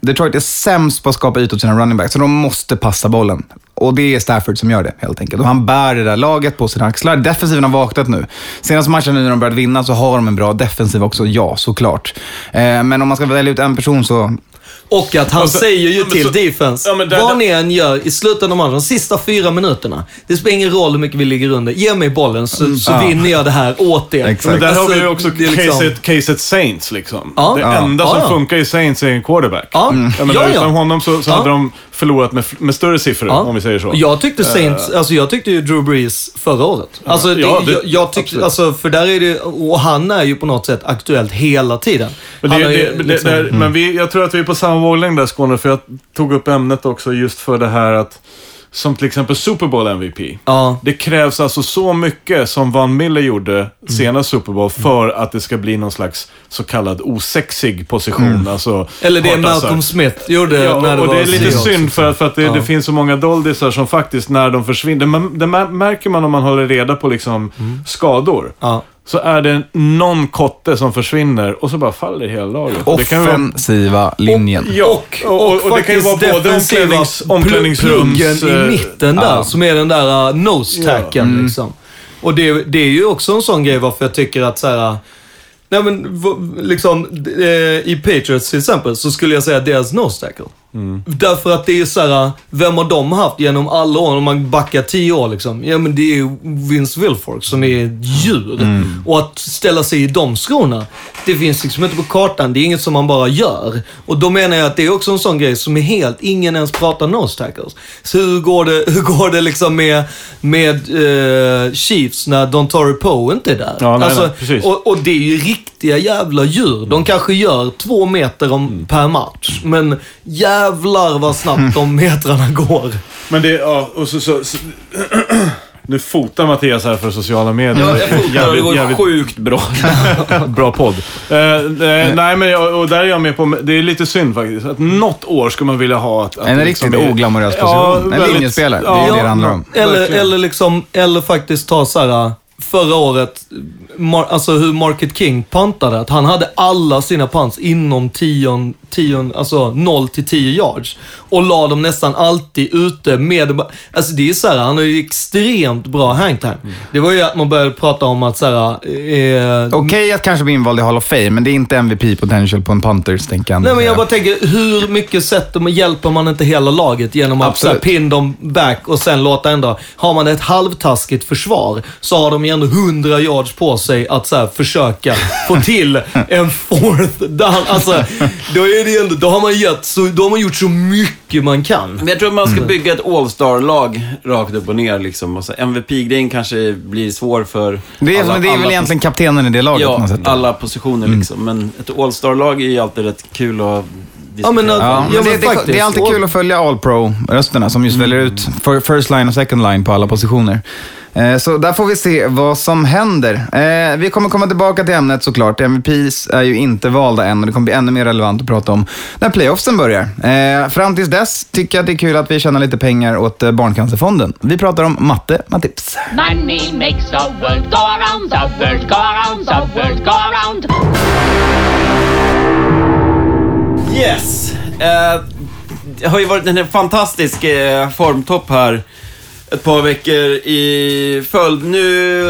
Detroit är sämst på att skapa ytor till sina running backs, så de måste passa bollen. Och det är Stafford som gör det, helt enkelt. Och han bär det där laget på sina axlar. Defensiven har vaknat nu. Senaste matchen nu när de börjat vinna så har de en bra defensiv också, ja, såklart. Eh, men om man ska välja ut en person så... Och att han Alltså, säger ju ja, men till så- defense, ja, men där- vad ni än gör i slutet av matchen, de sista fyra minuterna. Det spelar ingen roll hur mycket vi ligger under. Ge mig bollen så, så Ja. vinner jag det här åt er. Exakt. Men där har vi ju Alltså, också liksom- caset, caset Saints liksom. Ja. Det Ja. enda Ja, som funkar i Saints är en quarterback. Ja. Menar, Ja, ja. Utan honom så, så Ja. hade de förlorat med, med större siffror, Ja. om vi säger så. Jag tyckte Saints, alltså jag tyckte ju Drew Brees förra året. Alltså, det, Ja, det- jag, jag tyckte, alltså, för där är det, och han är ju på något sätt aktuellt hela tiden. Men, det, ju det, liksom- men vi, jag tror att vi är på samma våglängd där Skåne, för jag tog upp ämnet också just för det här att som till exempel Super Bowl MVP. Ja. Det krävs alltså så mycket som Van Miller gjorde senast Super Bowl för att det ska bli någon slags så kallad osexig position. Alltså, Eller det hårt, alltså. Malcolm Smith gjorde Ja, när det och var det är lite Seahawks. synd för att, för att det, Ja. det finns så många doldisar som faktiskt när de försvinner, det mär- märker man om man håller reda på liksom skador. Mm. Ja. Så är det någon kotte som försvinner och så bara faller hela laget. Och det kan ju vara- Offensiva linjen. Ja, Och, och, och, och det kan ju vara både omklädnings, omklädningsrums... i eh, mitten där, ja. som är den där uh, nose-tacken liksom. Och det, det är ju också en sån grej varför jag tycker att så här. Nej men liksom, eh, i Patriots till exempel så skulle jag säga deras nose tackle. Därför att det är så här, vem har de haft genom alla år? Om man backar tio år liksom. Ja men det är ju Vince Wilfork som är ett djur. Och att ställa sig i de skorna, det finns liksom inte på kartan. Det är inget som man bara gör. Och då menar jag att det är också en sån grej som är helt, ingen ens pratar nose tackles. Så hur går det, hur går det liksom med, med eh, Chiefs när Don Torrey Poe inte är där? Ja, nej, nej, precis. och, och det är ju riktiga jävla djur. De kanske gör två meter om, Mm. per match. Men jävlar vad snabbt de metrarna går. Men det, ja, och så, så, så Nu fotar Mattias här för sociala medier. Ja, jag fotar och det går sjukt bra. Bra podd. Eh, eh, nej, men jag, och där är jag med på, det är lite synd faktiskt. Att något år ska man vilja ha att... att En det riktigt liksom är- oglamorös Ja, position. en väldigt- linjespelare. det ja, är det det handlar om. Eller, eller, liksom, eller faktiskt ta så här, förra året, mar, alltså hur Market King pantade. Att han hade alla sina pants inom 10, 10 alltså 0 till 10 yards. Och la dem nästan alltid ute med, alltså det är så här, han har ju extremt bra hangtime. Det var ju att man började prata om att så här, eh, Okej att kanske bli invald i Hall of Fame, men det är inte MVP potential på en Panthers, tänker jag. Nej men jag bara tänker, hur mycket sätter man, hjälper man inte hela laget genom att så här, Absolut. pin dem back och sen låta ändå... Har man ett halvtaskigt försvar så har de ju ändå 100 yards på sig att så här, försöka få till en fourth down. Alltså, då, är det ändå, då, har man gett, så, då har man gjort så mycket man kan. Men jag tror att man ska bygga ett All-star-lag rakt upp och ner. Liksom. MVP-grejen kanske blir svår för Det är, alla- det är väl egentligen kaptenen i det laget på Ja, något sätt. alla positioner liksom. Men ett All-star-lag är ju alltid rätt kul att Ja, men. Ja, Ja, men det, det, det är alltid kul att följa All-Pro-rösterna som just väljer ut för, first line och second line på alla positioner. Eh, Så där får vi se vad som händer. Eh, Vi kommer komma tillbaka till ämnet såklart. MVPs är ju inte valda än och det kommer bli ännu mer relevant att prata om när playoffsen börjar. Eh, Fram tills dess tycker jag att det är kul att vi tjänar lite pengar åt Barncancerfonden. Vi pratar om matte med tips. Money makes the world go around, the world go around, the world go around. Yes! Eh, det har ju varit en fantastisk eh, formtopp här ett par veckor i följd. Nu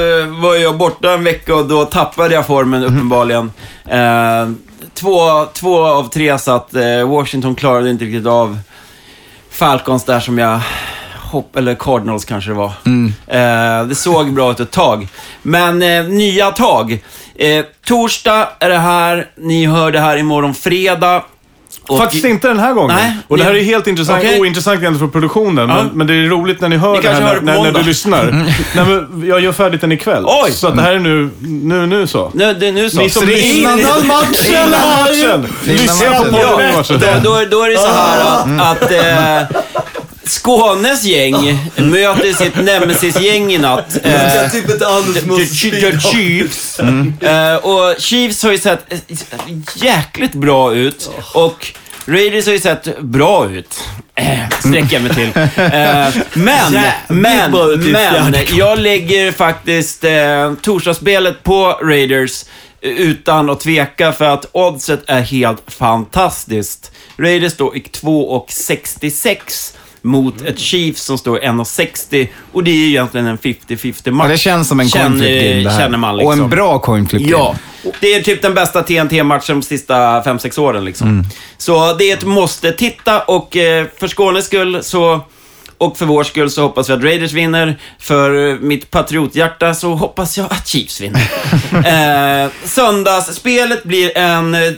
var jag borta en vecka och då tappade jag formen uppenbarligen. Eh, två, två av tre satt. Eh, Washington klarade inte riktigt av Falcons där som jag hopp, eller Cardinals kanske det var. Eh, det såg bra ut ett tag. Men eh, nya tag. Eh, torsdag är det här. Ni hör det här imorgon fredag. Och- Faktiskt inte den här gången. Nej, och det här är helt intressant, Okej. ointressant egentligen för produktionen, Ja. men, men det är roligt när ni hör Ni det här hör när, när, du lyssnar. Nej, men jag gör färdigt den ikväll. Oj! Så att det här är nu, nu, nu så. Nu, det är nu så. Ni som lyssnar innan matchen! Innan matchen! Lyssna på podden Ja, då, då, då är det så här att, att eh, Skånes gäng möter sitt Nemesis-gäng i natt. Eh, typ inte Anders Chiefs. Eh, och Chiefs har ju sett eh, jäkligt bra ut. Och Raiders har ju sett bra ut. Eh, sträcker jag mig till. Eh, men, men, i men. Jag lägger faktiskt eh, torsdagsspelet på Raiders utan att tveka för att oddset är helt fantastiskt. Raiders då gick 2,66 mot ett Chiefs som står 1,60 och det är ju egentligen en 50-50 match. Ja, det känns som en coin flip game det här. Känner man liksom. Och en bra coin flip game. Ja, det är typ den bästa TNT-matchen de sista 5-6 åren liksom. Mm. Så det är ett måste titta och eh, för Skånes skull så och för vår skull så hoppas vi att Raiders vinner. För eh, mitt patriothjärta så hoppas jag att Chiefs vinner. eh, söndagsspelet blir en eh,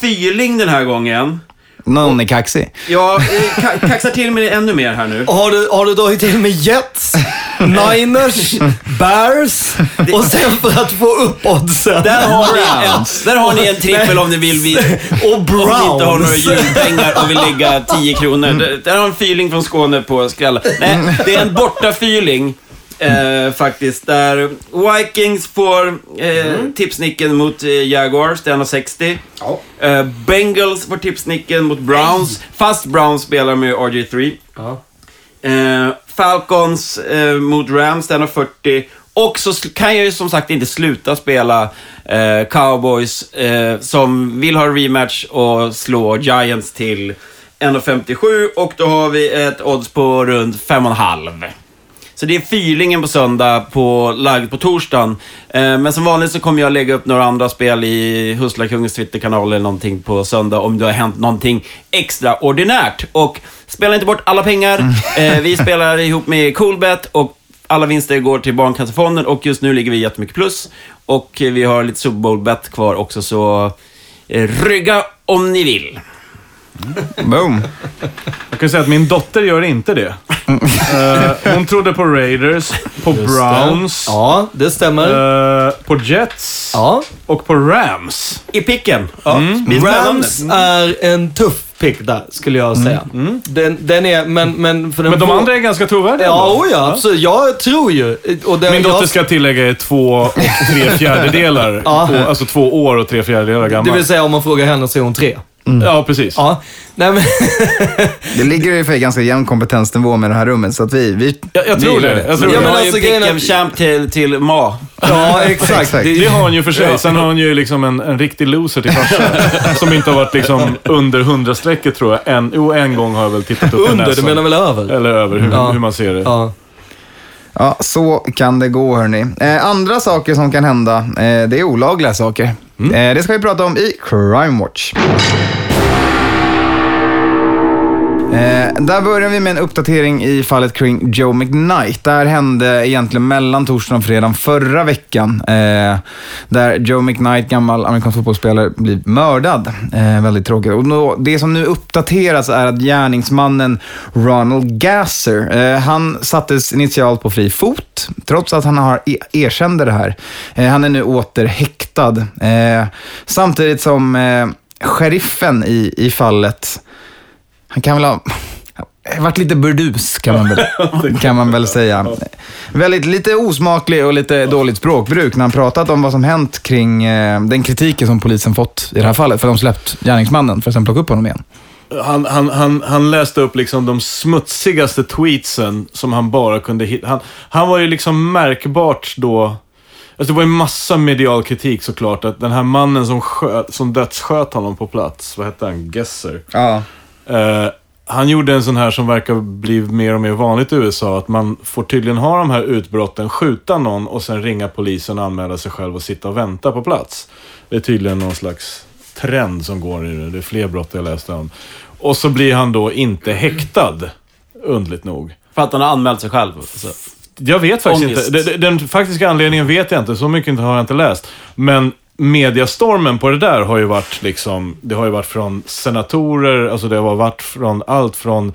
fyrling den här gången. Någon är kaxig. Jag eh, ka- kaxar till mig ännu mer här nu. Har du, har du dragit till med Jets, Niners, Bears och sen för att få upp oddsen. Där har, ni en, där har ni en trippel om ni vill vi, Och Om ni inte har några Browns. julpengar och vill lägga 10 kronor. Där- Där har en fyrling från Skåne på skrälla. Nej, det är en borta fyrling. Eh, faktiskt. Där Vikings får eh, tipsnicken mot eh, Jaguars, det är 1,60. Eh, Bengals får tipsnicken mot Browns, fast Browns spelar med RG3. Eh, Falcons eh, mot Rams, den har 40. Och så kan jag ju som sagt inte sluta spela eh, Cowboys som vill ha rematch och slå Giants till 1,57 och då har vi ett odds på runt 5,5. Så det är fyrlingen på söndag, på, lagd på torsdagen. Eh, men som vanligt så kommer jag lägga upp några andra spel i Hustlarkungens Twitterkanal eller någonting på söndag om det har hänt någonting extraordinärt. Och spela inte bort alla pengar. Eh, vi spelar ihop med Coolbet och alla vinster går till Barncancerfonden och just nu ligger vi jättemycket plus. Och vi har lite Super Bowl-bet kvar också så eh, rygga om ni vill. Boom. Jag kan säga att min dotter gör inte det. Eh, hon trodde på Raiders, på Browns, Ja, det stämmer. eh, på Jets Ja. och på Rams. I picken. Ja, blir spännande. Rams är en tuff pick där, skulle jag säga. Den, den är, men, men för den Men de vår- andra är ganska trovärdiga. Ja, ändå. oh ja, absolut. Jag tror ju. Och det, Min jag, dotter ska tillägga är två och tre fjärdedelar. Ja. Och, alltså två år och tre fjärdedelar gammal. Det vill säga om man frågar henne så är hon tre. Ja, precis. Ja. Nej, men, Det ligger ju för ganska jämn kompetensnivå med det här rummet, så att vi... vi Jag, jag tror gillar det. Jag tror Ja, det. men alltså, ju grejen att- champ till, till Ma. ja, exakt. Exakt. Det har hon ju för sig. Sen har hon ju liksom en, en riktig loser till farsa. som inte har varit liksom under 100-strecket tror jag. En, jo, en gång har jag väl tittat upp Under, du näsan. menar väl över? Eller över, hur, Ja. hur man ser det. Ja. Ja, så kan det gå hörni. Eh, andra saker som kan hända, eh, det är olagliga saker. Mm. det ska vi prata om i Crime Watch. Eh, där börjar vi med en uppdatering i fallet kring Joe McKnight. Det här hände egentligen mellan torsdagen och fredagen förra veckan. Eh, där Joe McKnight, gammal amerikansk fotbollsspelare, blir mördad. Eh, väldigt tråkigt. Och nå, det som nu uppdateras är att gärningsmannen Ronald Gasser, eh, han sattes initialt på fri fot, trots att han har e- erkände det här. Eh, han är nu åter häktad. Eh, samtidigt som eh, sheriffen i, i fallet han kan väl ha varit lite burdus, kan man väl, kan man väl säga. Väldigt lite osmaklig och lite dåligt språkbruk när han pratat om vad som hänt kring eh, den kritiken som polisen fått i det här fallet. För de släppt gärningsmannen för att sen plocka upp honom igen. Han, han, han, han läste upp liksom de smutsigaste tweetsen som han bara kunde hitta. Han, han var ju liksom märkbart då... Alltså det var ju massa medial kritik såklart. Att den här mannen som, sköt, som dödssköt honom på plats, vad hette han? Gesser. Ja. Eh, han gjorde en sån här som verkar bli mer och mer vanligt i USA. Att man får tydligen ha de här utbrotten, skjuta någon och sen ringa polisen och anmäla sig själv och sitta och vänta på plats. Det är tydligen någon slags trend som går i det. Det är fler brott jag läste om. Och så blir han då inte häktad, undligt nog. För att han har anmält sig själv. Så. Jag vet faktiskt Ångest. inte. Den, den faktiska anledningen vet jag inte. Så mycket har jag inte läst. Men mediastormen på det där har ju varit liksom, det har ju varit från senatorer, alltså det har varit från allt från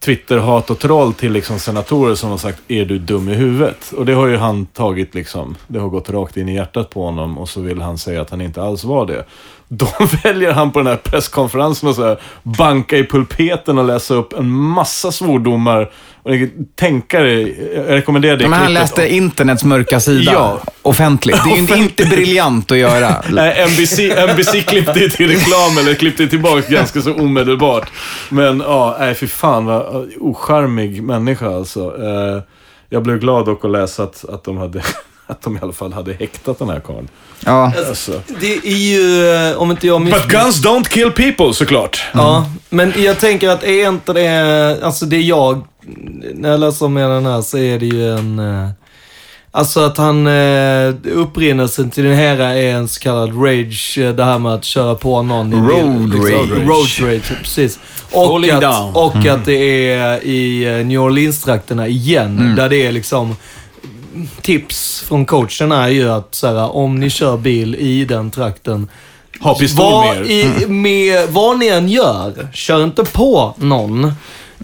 Twitter-hat och troll till liksom senatorer som har sagt är du dum i huvudet? Och det har ju han tagit liksom, det har gått rakt in i hjärtat på honom och så vill han säga att han inte alls var det. Då väljer han på den här presskonferensen att så här, banka i pulpeten och läsa upp en massa svordomar. Och jag tänka dig, jag rekommenderar det Men han läste internets mörka sida Ja. offentligt. Det är ju inte, inte briljant att göra. Nej, NBC, NBC klippte ju till reklam, eller klippte tillbaka ganska så omedelbart. Men ja, nej fy fan vad ocharmig människa alltså. Eh, jag blev glad dock att läsa att, att, de hade, att de i alla fall hade häktat den här karln. Ja. Alltså. Det är ju, eh, om inte jag But missminner guns don't kill people såklart. Ja, men jag tänker att är inte det, alltså det jag, när jag läser med den här så är det ju en, eh, alltså att han, eh, upprinnelsen till den här är en så kallad rage, eh, det här med att köra på någon. i Road liksom, rage. Road rage, precis. Och, att, down. och att det är i New Orleans-trakterna igen, där det är liksom tips från coachen är ju att så här, om ni kör bil i den trakten, Ha pistol med er. i, med, vad ni än gör, kör inte på någon.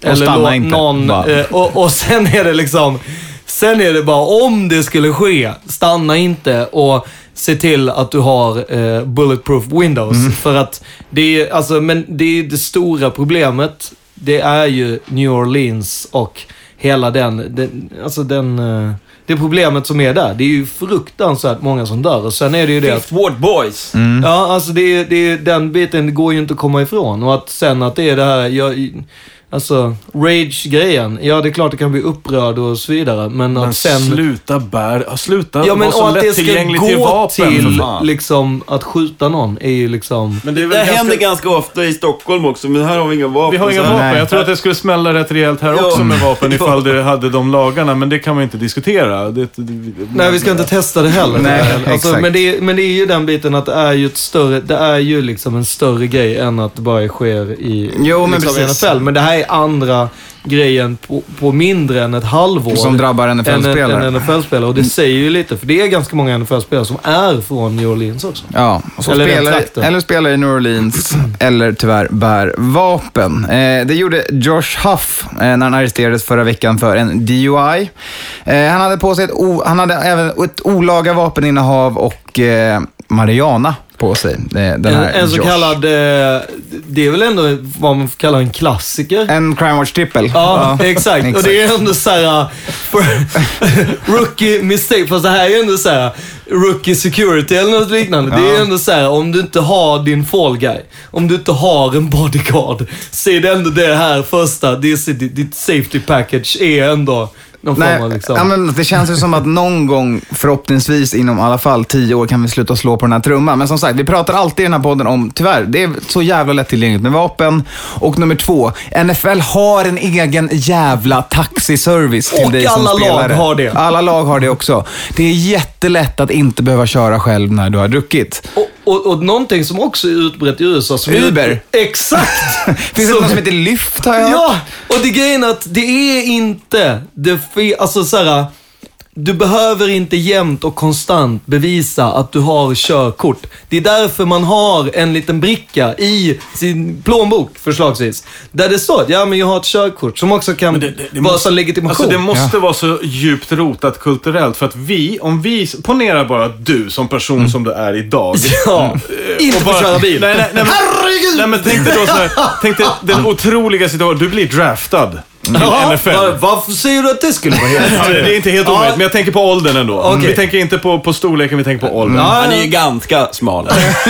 Stanna låt inte, Någon, eh, och, och sen är det liksom, sen är det bara om det skulle ske, stanna inte och se till att du har eh, bulletproof windows. Mm. För att det är, alltså, men det är det stora problemet. Det är ju New Orleans och hela den, den alltså den, eh, det problemet som är där. Det är ju fruktansvärt många som dör och sen är det ju det att Fifth Ward Boys. Ja, alltså det, är- det, är- den biten går ju inte att komma ifrån. Och att sen att det är det här, jag, alltså rage-grejen. Ja, det är klart det kan bli upprörd och så vidare. Men, Men att sen... sluta bär, ja, sluta Ja, men vara så att det ska lättillgänglig till gå vapen till för fan. liksom att skjuta någon är ju liksom... Men det är Det ganska... händer ganska ofta i Stockholm också, men här har vi inga vapen. Vi har inga vapen. Nej. Jag tror att det skulle smälla rätt rejält här Ja. också med vapen Ja. ifall det hade de lagarna. Men det kan man inte diskutera. Det, det, Nej, vi ska inte testa det heller. Nej, alltså, exakt. men, det är, men det är ju den biten att det är ju ett större, det är ju liksom en större grej än att det bara sker i Jo, men liksom, precis. NFL. Men det här är andra grejen på, på mindre än ett halvår. Som drabbar NFL-spelare. Än en NFL-spelare. Och det säger ju lite, för det är ganska många NFL-spelare som är från New Orleans också. Ja, Eller spelar, eller spelar i New Orleans, eller tyvärr bär vapen. Eh, det gjorde Josh Huff eh, när han arresterades förra veckan för en DUI. Eh, han hade på sig ett, han hade även ett olaga vapeninnehav och eh, Mariana på sig. eh, Den En, här en så Josh. kallad, eh, det är väl ändå vad man kallar en klassiker? En Crime Watch trippel. Ja, exakt. Och det är ändå så här, för, rookie mistake, fast det här är ändå så här, rookie security eller något liknande. Det är Ja. ändå så här, om du inte har din fall guy, om du inte har en bodyguard, så är det ändå det här första, det är, ditt safety package är ändå någon Nej, form av liksom... ja, men det känns ju som att någon gång, förhoppningsvis inom i alla fall tio år, kan vi sluta slå på den här trumman. Men som sagt, vi pratar alltid i den här podden om, tyvärr, det är så jävla lättillgängligt med vapen. Och nummer två, NFL har en egen jävla taxiservice till Och dig som alla lag spelare. har det. Alla lag har det också. Det är jättelätt att inte behöva köra själv när du har druckit. Och, och, och någonting som också är utbrett i USA. Som Uber. Exakt! Finns det något som heter Lyft har jag? Ja, och det grejen är att det är inte det alltså så här, du behöver inte jämt och konstant bevisa att du har körkort. Det är därför man har en liten bricka i sin plånbok, förslagsvis. Där det står att ja, men jag har ett körkort som också kan vara som legitimation. Alltså det måste vara så djupt rotat kulturellt. För att vi, om vi, ponera bara att du som person som du är idag. Ja, eh, inte får köra bil. Nej, nej, nej, men, Herregud! Nej men tänk dig då så här, tänk dig den otroliga situationen, du blir draftad Ja, NFL. var, varför säger du att det skulle vara helt Ja, det är inte helt Ja. omöjligt, men jag tänker på åldern ändå. Okej. Vi tänker inte på, på storleken, vi tänker på åldern. Han är ju ganska smal.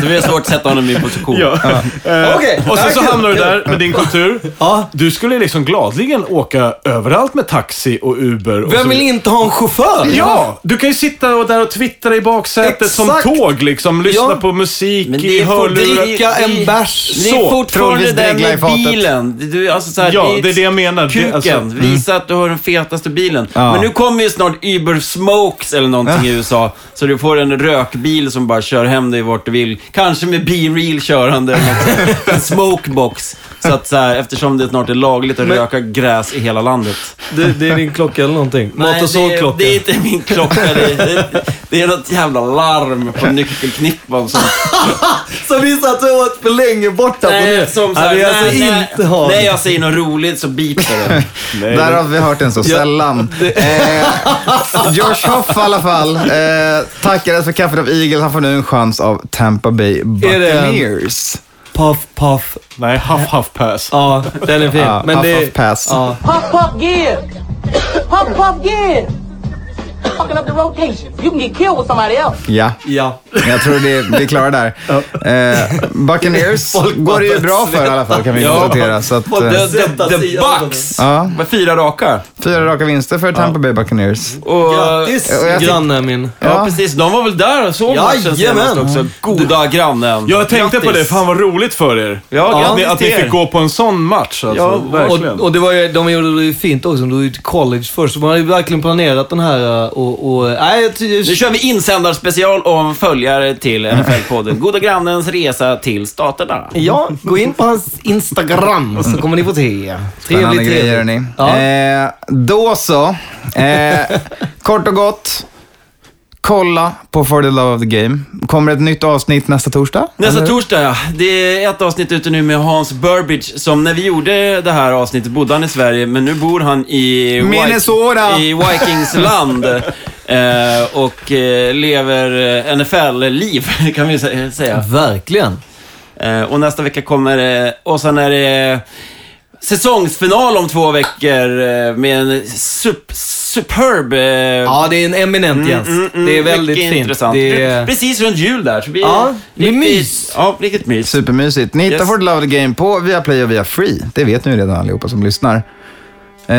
så det är svårt att sätta honom i position. Ja. Eh, Okej. Och sen så hamnar du där med din kultur. Ja. Du skulle liksom gladligen åka överallt med taxi och Uber. Och Vem så- vill inte ha en chaufför? Ja! Du kan ju sitta och där och twittra i baksätet som Exakt. tåg liksom. Lyssna Ja. på musik Men i hörlurar. Dricka en bärs. Det är Så, fortfarande i med bilen. Du, alltså så här, Ja, det är det jag menar. Kuken. alltså, mm. Visa att du har den fetaste bilen. Ja. Men nu kommer ju snart Uber Smokes eller någonting i USA. Så du får en rökbil som bara kör hem dig vart du vill. Kanske med B-reel körande. en smokebox. Så att så här, eftersom det snart är lagligt att Men- röka gräs i hela landet. Det, det är din klocka eller någonting. Mat och det, det är inte min klocka. Det är, det, det är något jävla larm på nyckelknippan som... Som visar att du har varit för länge borta på Nej, det. som så Jag här, vill alltså nej, inte ha nej, jag säger något roligt så beepar det. Nej, Där har vi hört den så sällan. Eh, Josh Hoff i alla fall. Eh, tackades för kaffet av Eagles. Han får nu en chans av Tampa Bay Buccaneers. Puff, puff. Nej, huff huff pass. Ja, den är fin. Ja, Men puff, det... puff, pass. Ja. Puff, puff, give. Puff, puff, give. Fucking up the rotation. You can get killed with somebody else. Ja, ja. jag tror det, vi är klara där. Eh, Buccaneers går det ju bra för i alla fall kan vi Ja. konstatera. Så att, eh, the, the Bucks! ja, Med fyra raka. fyra raka vinster för Tampa Bay Buccaneers. Och, Grattis, och granne min. Ja, Ja. precis. De var väl där och såg matchen senast också. Goda grannen. Jag tänkte på det, Grattis. fan vad roligt för er. Ja, grattis ni, att ni fick gå på en sån match alltså. Ja, verkligen. Och, och det var ju, de gjorde det ju fint också. De gjorde ju till college först. Så man hade ju verkligen planerat den här uh, och... och nej, Nu kör vi insändarspecial om följare till NFL-podden. Goda grannens resa till staterna. Ja, gå in på hans Instagram så kommer ni få se. Spännande grejer ni. Ja. Eh, då så. Eh, kort och gott. Kolla på For the Love of the Game. Kommer ett nytt avsnitt nästa torsdag? Nästa eller? torsdag, ja. Det är ett avsnitt ute nu med Hans Burbidge, som när vi gjorde det här avsnittet bodde han i Sverige, men nu bor han i... Minnesota. I Vikingsland. eh, och eh, lever eh, NFL-liv, kan vi sä- säga. Verkligen. Eh, och nästa vecka kommer det, och sen är det säsongsfinal om två veckor eh, med en sup, superb... eh, Ja, det är en eminent Jens. det är väldigt fint. intressant. Det är... Precis runt jul där. Så vi, Ja, det är mys. Ja, riktigt mys. Supermysigt. Ni hittar Yes. For the Love the Game på Viaplay och via Free. Det vet ni ju redan allihopa som lyssnar. Eh,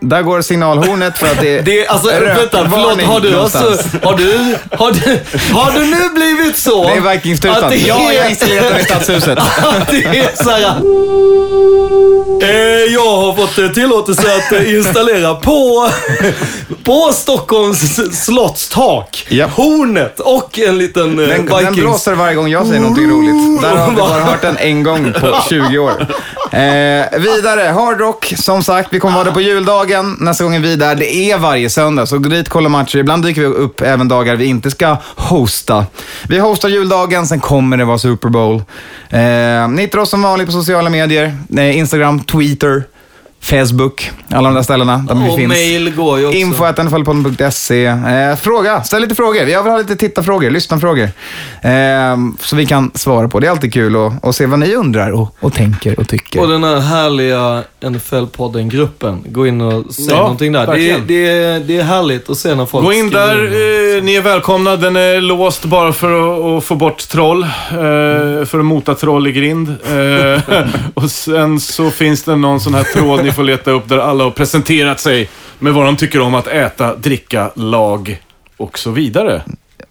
där går signalhornet för att det är Det är, alltså, vänta, förlåt, har du alltså, har du, har du, har du nu blivit så? Det är Vikingstutan. Ja, jag är- i stadshuset. Att det är såhär... Eh, jag har fått eh, tillåtelse att eh, installera på, på Stockholms slotts tak. Japp. Hornet och en liten eh, Den, den Vikings... blåser varje gång jag säger någonting roligt. Där har vi bara hört den en gång på 20 år. Eh, vidare, Hardrock. Som sagt, vi kommer vara där på juldagen. Nästa gång är vi där. Det är varje söndag, så gå dit kolla matcher. Ibland dyker vi upp även dagar vi inte ska hosta. Vi hostar juldagen, sen kommer det vara Super Bowl. Eh, ni hittar oss som vanligt på sociala medier. Eh, Instagram, Twitter. Facebook, alla de där ställena där vi Och finns. mail går ju också. Info.nflpodden.se. Eh, fråga, ställ lite frågor. Jag vill ha lite tittarfrågor, lyssnarfrågor. Eh, så vi kan svara på. Det är alltid kul att, att se vad ni undrar och, och tänker och tycker. Och den här härliga NFL-podden-gruppen. Gå in och säg Ja, någonting där. Det är, det, är, det är härligt att se när folk Gå in där, eh, ni är välkomna. Den är låst bara för att, att få bort troll. Eh, för att mota troll i grind. Eh, och sen så finns det någon sån här tråd ni får leta upp där alla har presenterat sig med vad de tycker om att äta, dricka, lag och så vidare.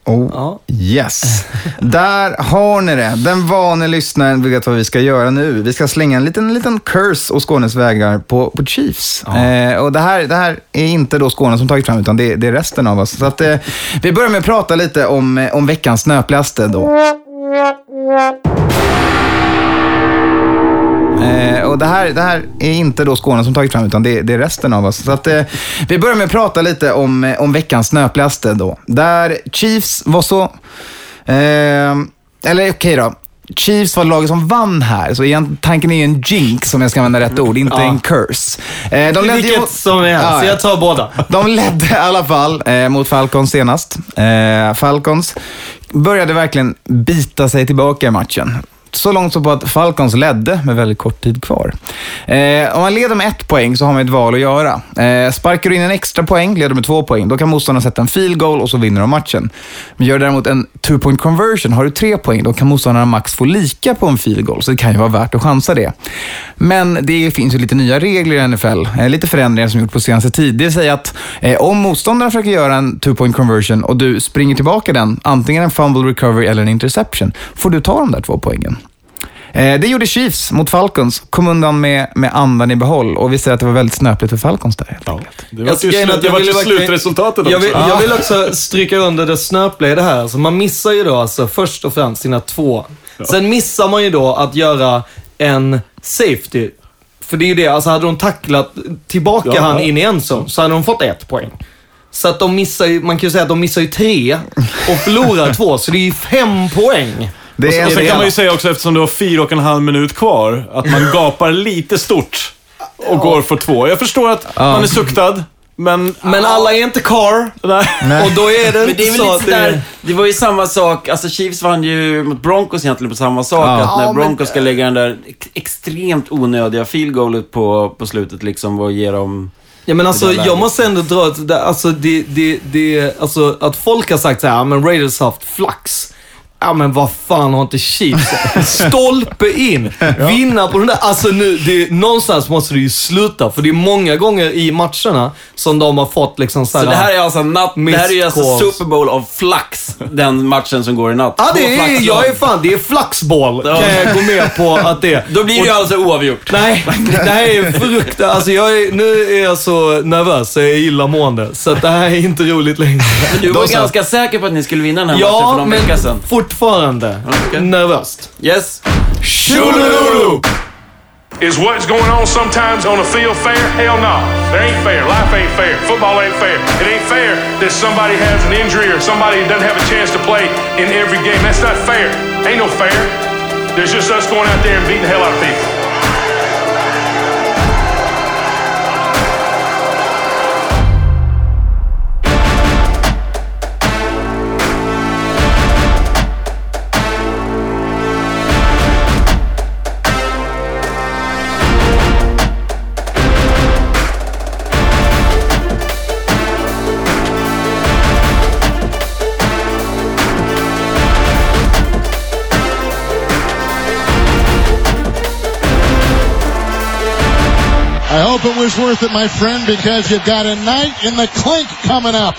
Oh, yes. Där har ni det. Den vane lyssnaren vet vad vi ska göra nu. Vi ska slänga en liten, liten curse å Skånes vägar på, på Chiefs. Eh, och det här, det här är inte då Skåne som tagit fram, utan det, det är resten av oss. Så att, eh, vi börjar med att prata lite om, eh, om veckans snöpligaste då. Och det här, det här är inte då Skåne som tagit fram, utan det, det är resten av oss. Så att, eh, vi börjar med att prata lite om, eh, om veckans snöpligaste då. Där Chiefs var så... Eh, eller okej då. Chiefs var laget som vann här, så igen, tanken är ju en jinx om jag ska använda rätt ord, inte Ja. en curse. Eh, de ju Vilket mot- som är, Ja, så ja. jag tar båda. De ledde i alla fall eh, mot Falcons senast. Eh, Falcons började verkligen bita sig tillbaka i matchen. Så långt så på att Falcons ledde med väldigt kort tid kvar. Eh, om man leder med ett poäng så har man ett val att göra. Eh, sparkar du in en extra poäng, leder med två poäng, då kan motståndaren sätta en field goal och så vinner de matchen. Men gör du däremot en two point conversion, har du tre poäng, då kan motståndaren max få lika på en field goal, så det kan ju vara värt att chansa det. Men det finns ju lite nya regler i NFL, eh, lite förändringar som gjorts på senaste tid. Det vill säga att eh, om motståndaren försöker göra en two point conversion och du springer tillbaka den, antingen en fumble recovery eller en interception, får du ta de där två poängen. Eh, Det gjorde Chiefs mot Falcons. Kom undan med, med andan i behåll och vi ser att det var väldigt snöpligt för Falcons där helt enkelt. Det var ju slut, det var ju slutresultatet jag också. vill, jag vill också stryka under det snöpliga i det här. Alltså man missar ju då alltså först och främst sina två. Sen missar man ju då att göra en safety. För det är ju det, alltså hade de tacklat tillbaka Ja. han in i en zone så hade de fått ett poäng. Så att de missar ju, man kan ju säga att de missar ju tre och förlorar två, så det är ju fem poäng. Det och, är och sen det. kan man ju säga också, eftersom du har fyra och en halv minut kvar, att man gapar lite stort och går för två. Jag förstår att man är suktad, men... Men alla är inte car. Nej. Och då är det Men inte det är väl så lite det sådär, det var ju samma sak, alltså Chiefs vann ju mot Broncos egentligen på samma sak. Ja. Att när Ja, men- Broncos ska lägga den där ex- extremt onödiga field goalet på, på slutet liksom och ge dem... Ja men alltså jag måste ändå dra ett, alltså det, det, det, alltså att folk har sagt så här, ja men Raiders har haft flax. Ja men vad fan har inte Chiefs? Stolpe in! Vinna på den där. Alltså nu, det, någonstans måste det ju sluta. För det är många gånger i matcherna som de har fått liksom så Så det här är alltså, natt, det här är ju alltså. Super Bowl av flax, den matchen som går i natt. Ja, det är, jag är fan, det är flaxboll. Ja. Kan jag gå med på att det är. Då blir det ju alltså oavgjort. Nej, det här är fruktansvärt. Alltså jag är, nu är jag så nervös så jag är illamående. Så det här är inte roligt längre. Men du var ganska säker på att ni skulle vinna den här matchen för Ja, någon vecka sedan. Fortfarande nervöst. Yes. Shulululu! Is what's going on sometimes on the field fair? Hell no. There ain't fair. Life ain't fair. Football ain't fair. It ain't fair that somebody has an injury or somebody doesn't have a chance to play in every game. That's not fair. Ain't no fair. There's just us going out there and beating the hell out of people. Hope it was worth it, my friend, because you've got a night in the clink coming up.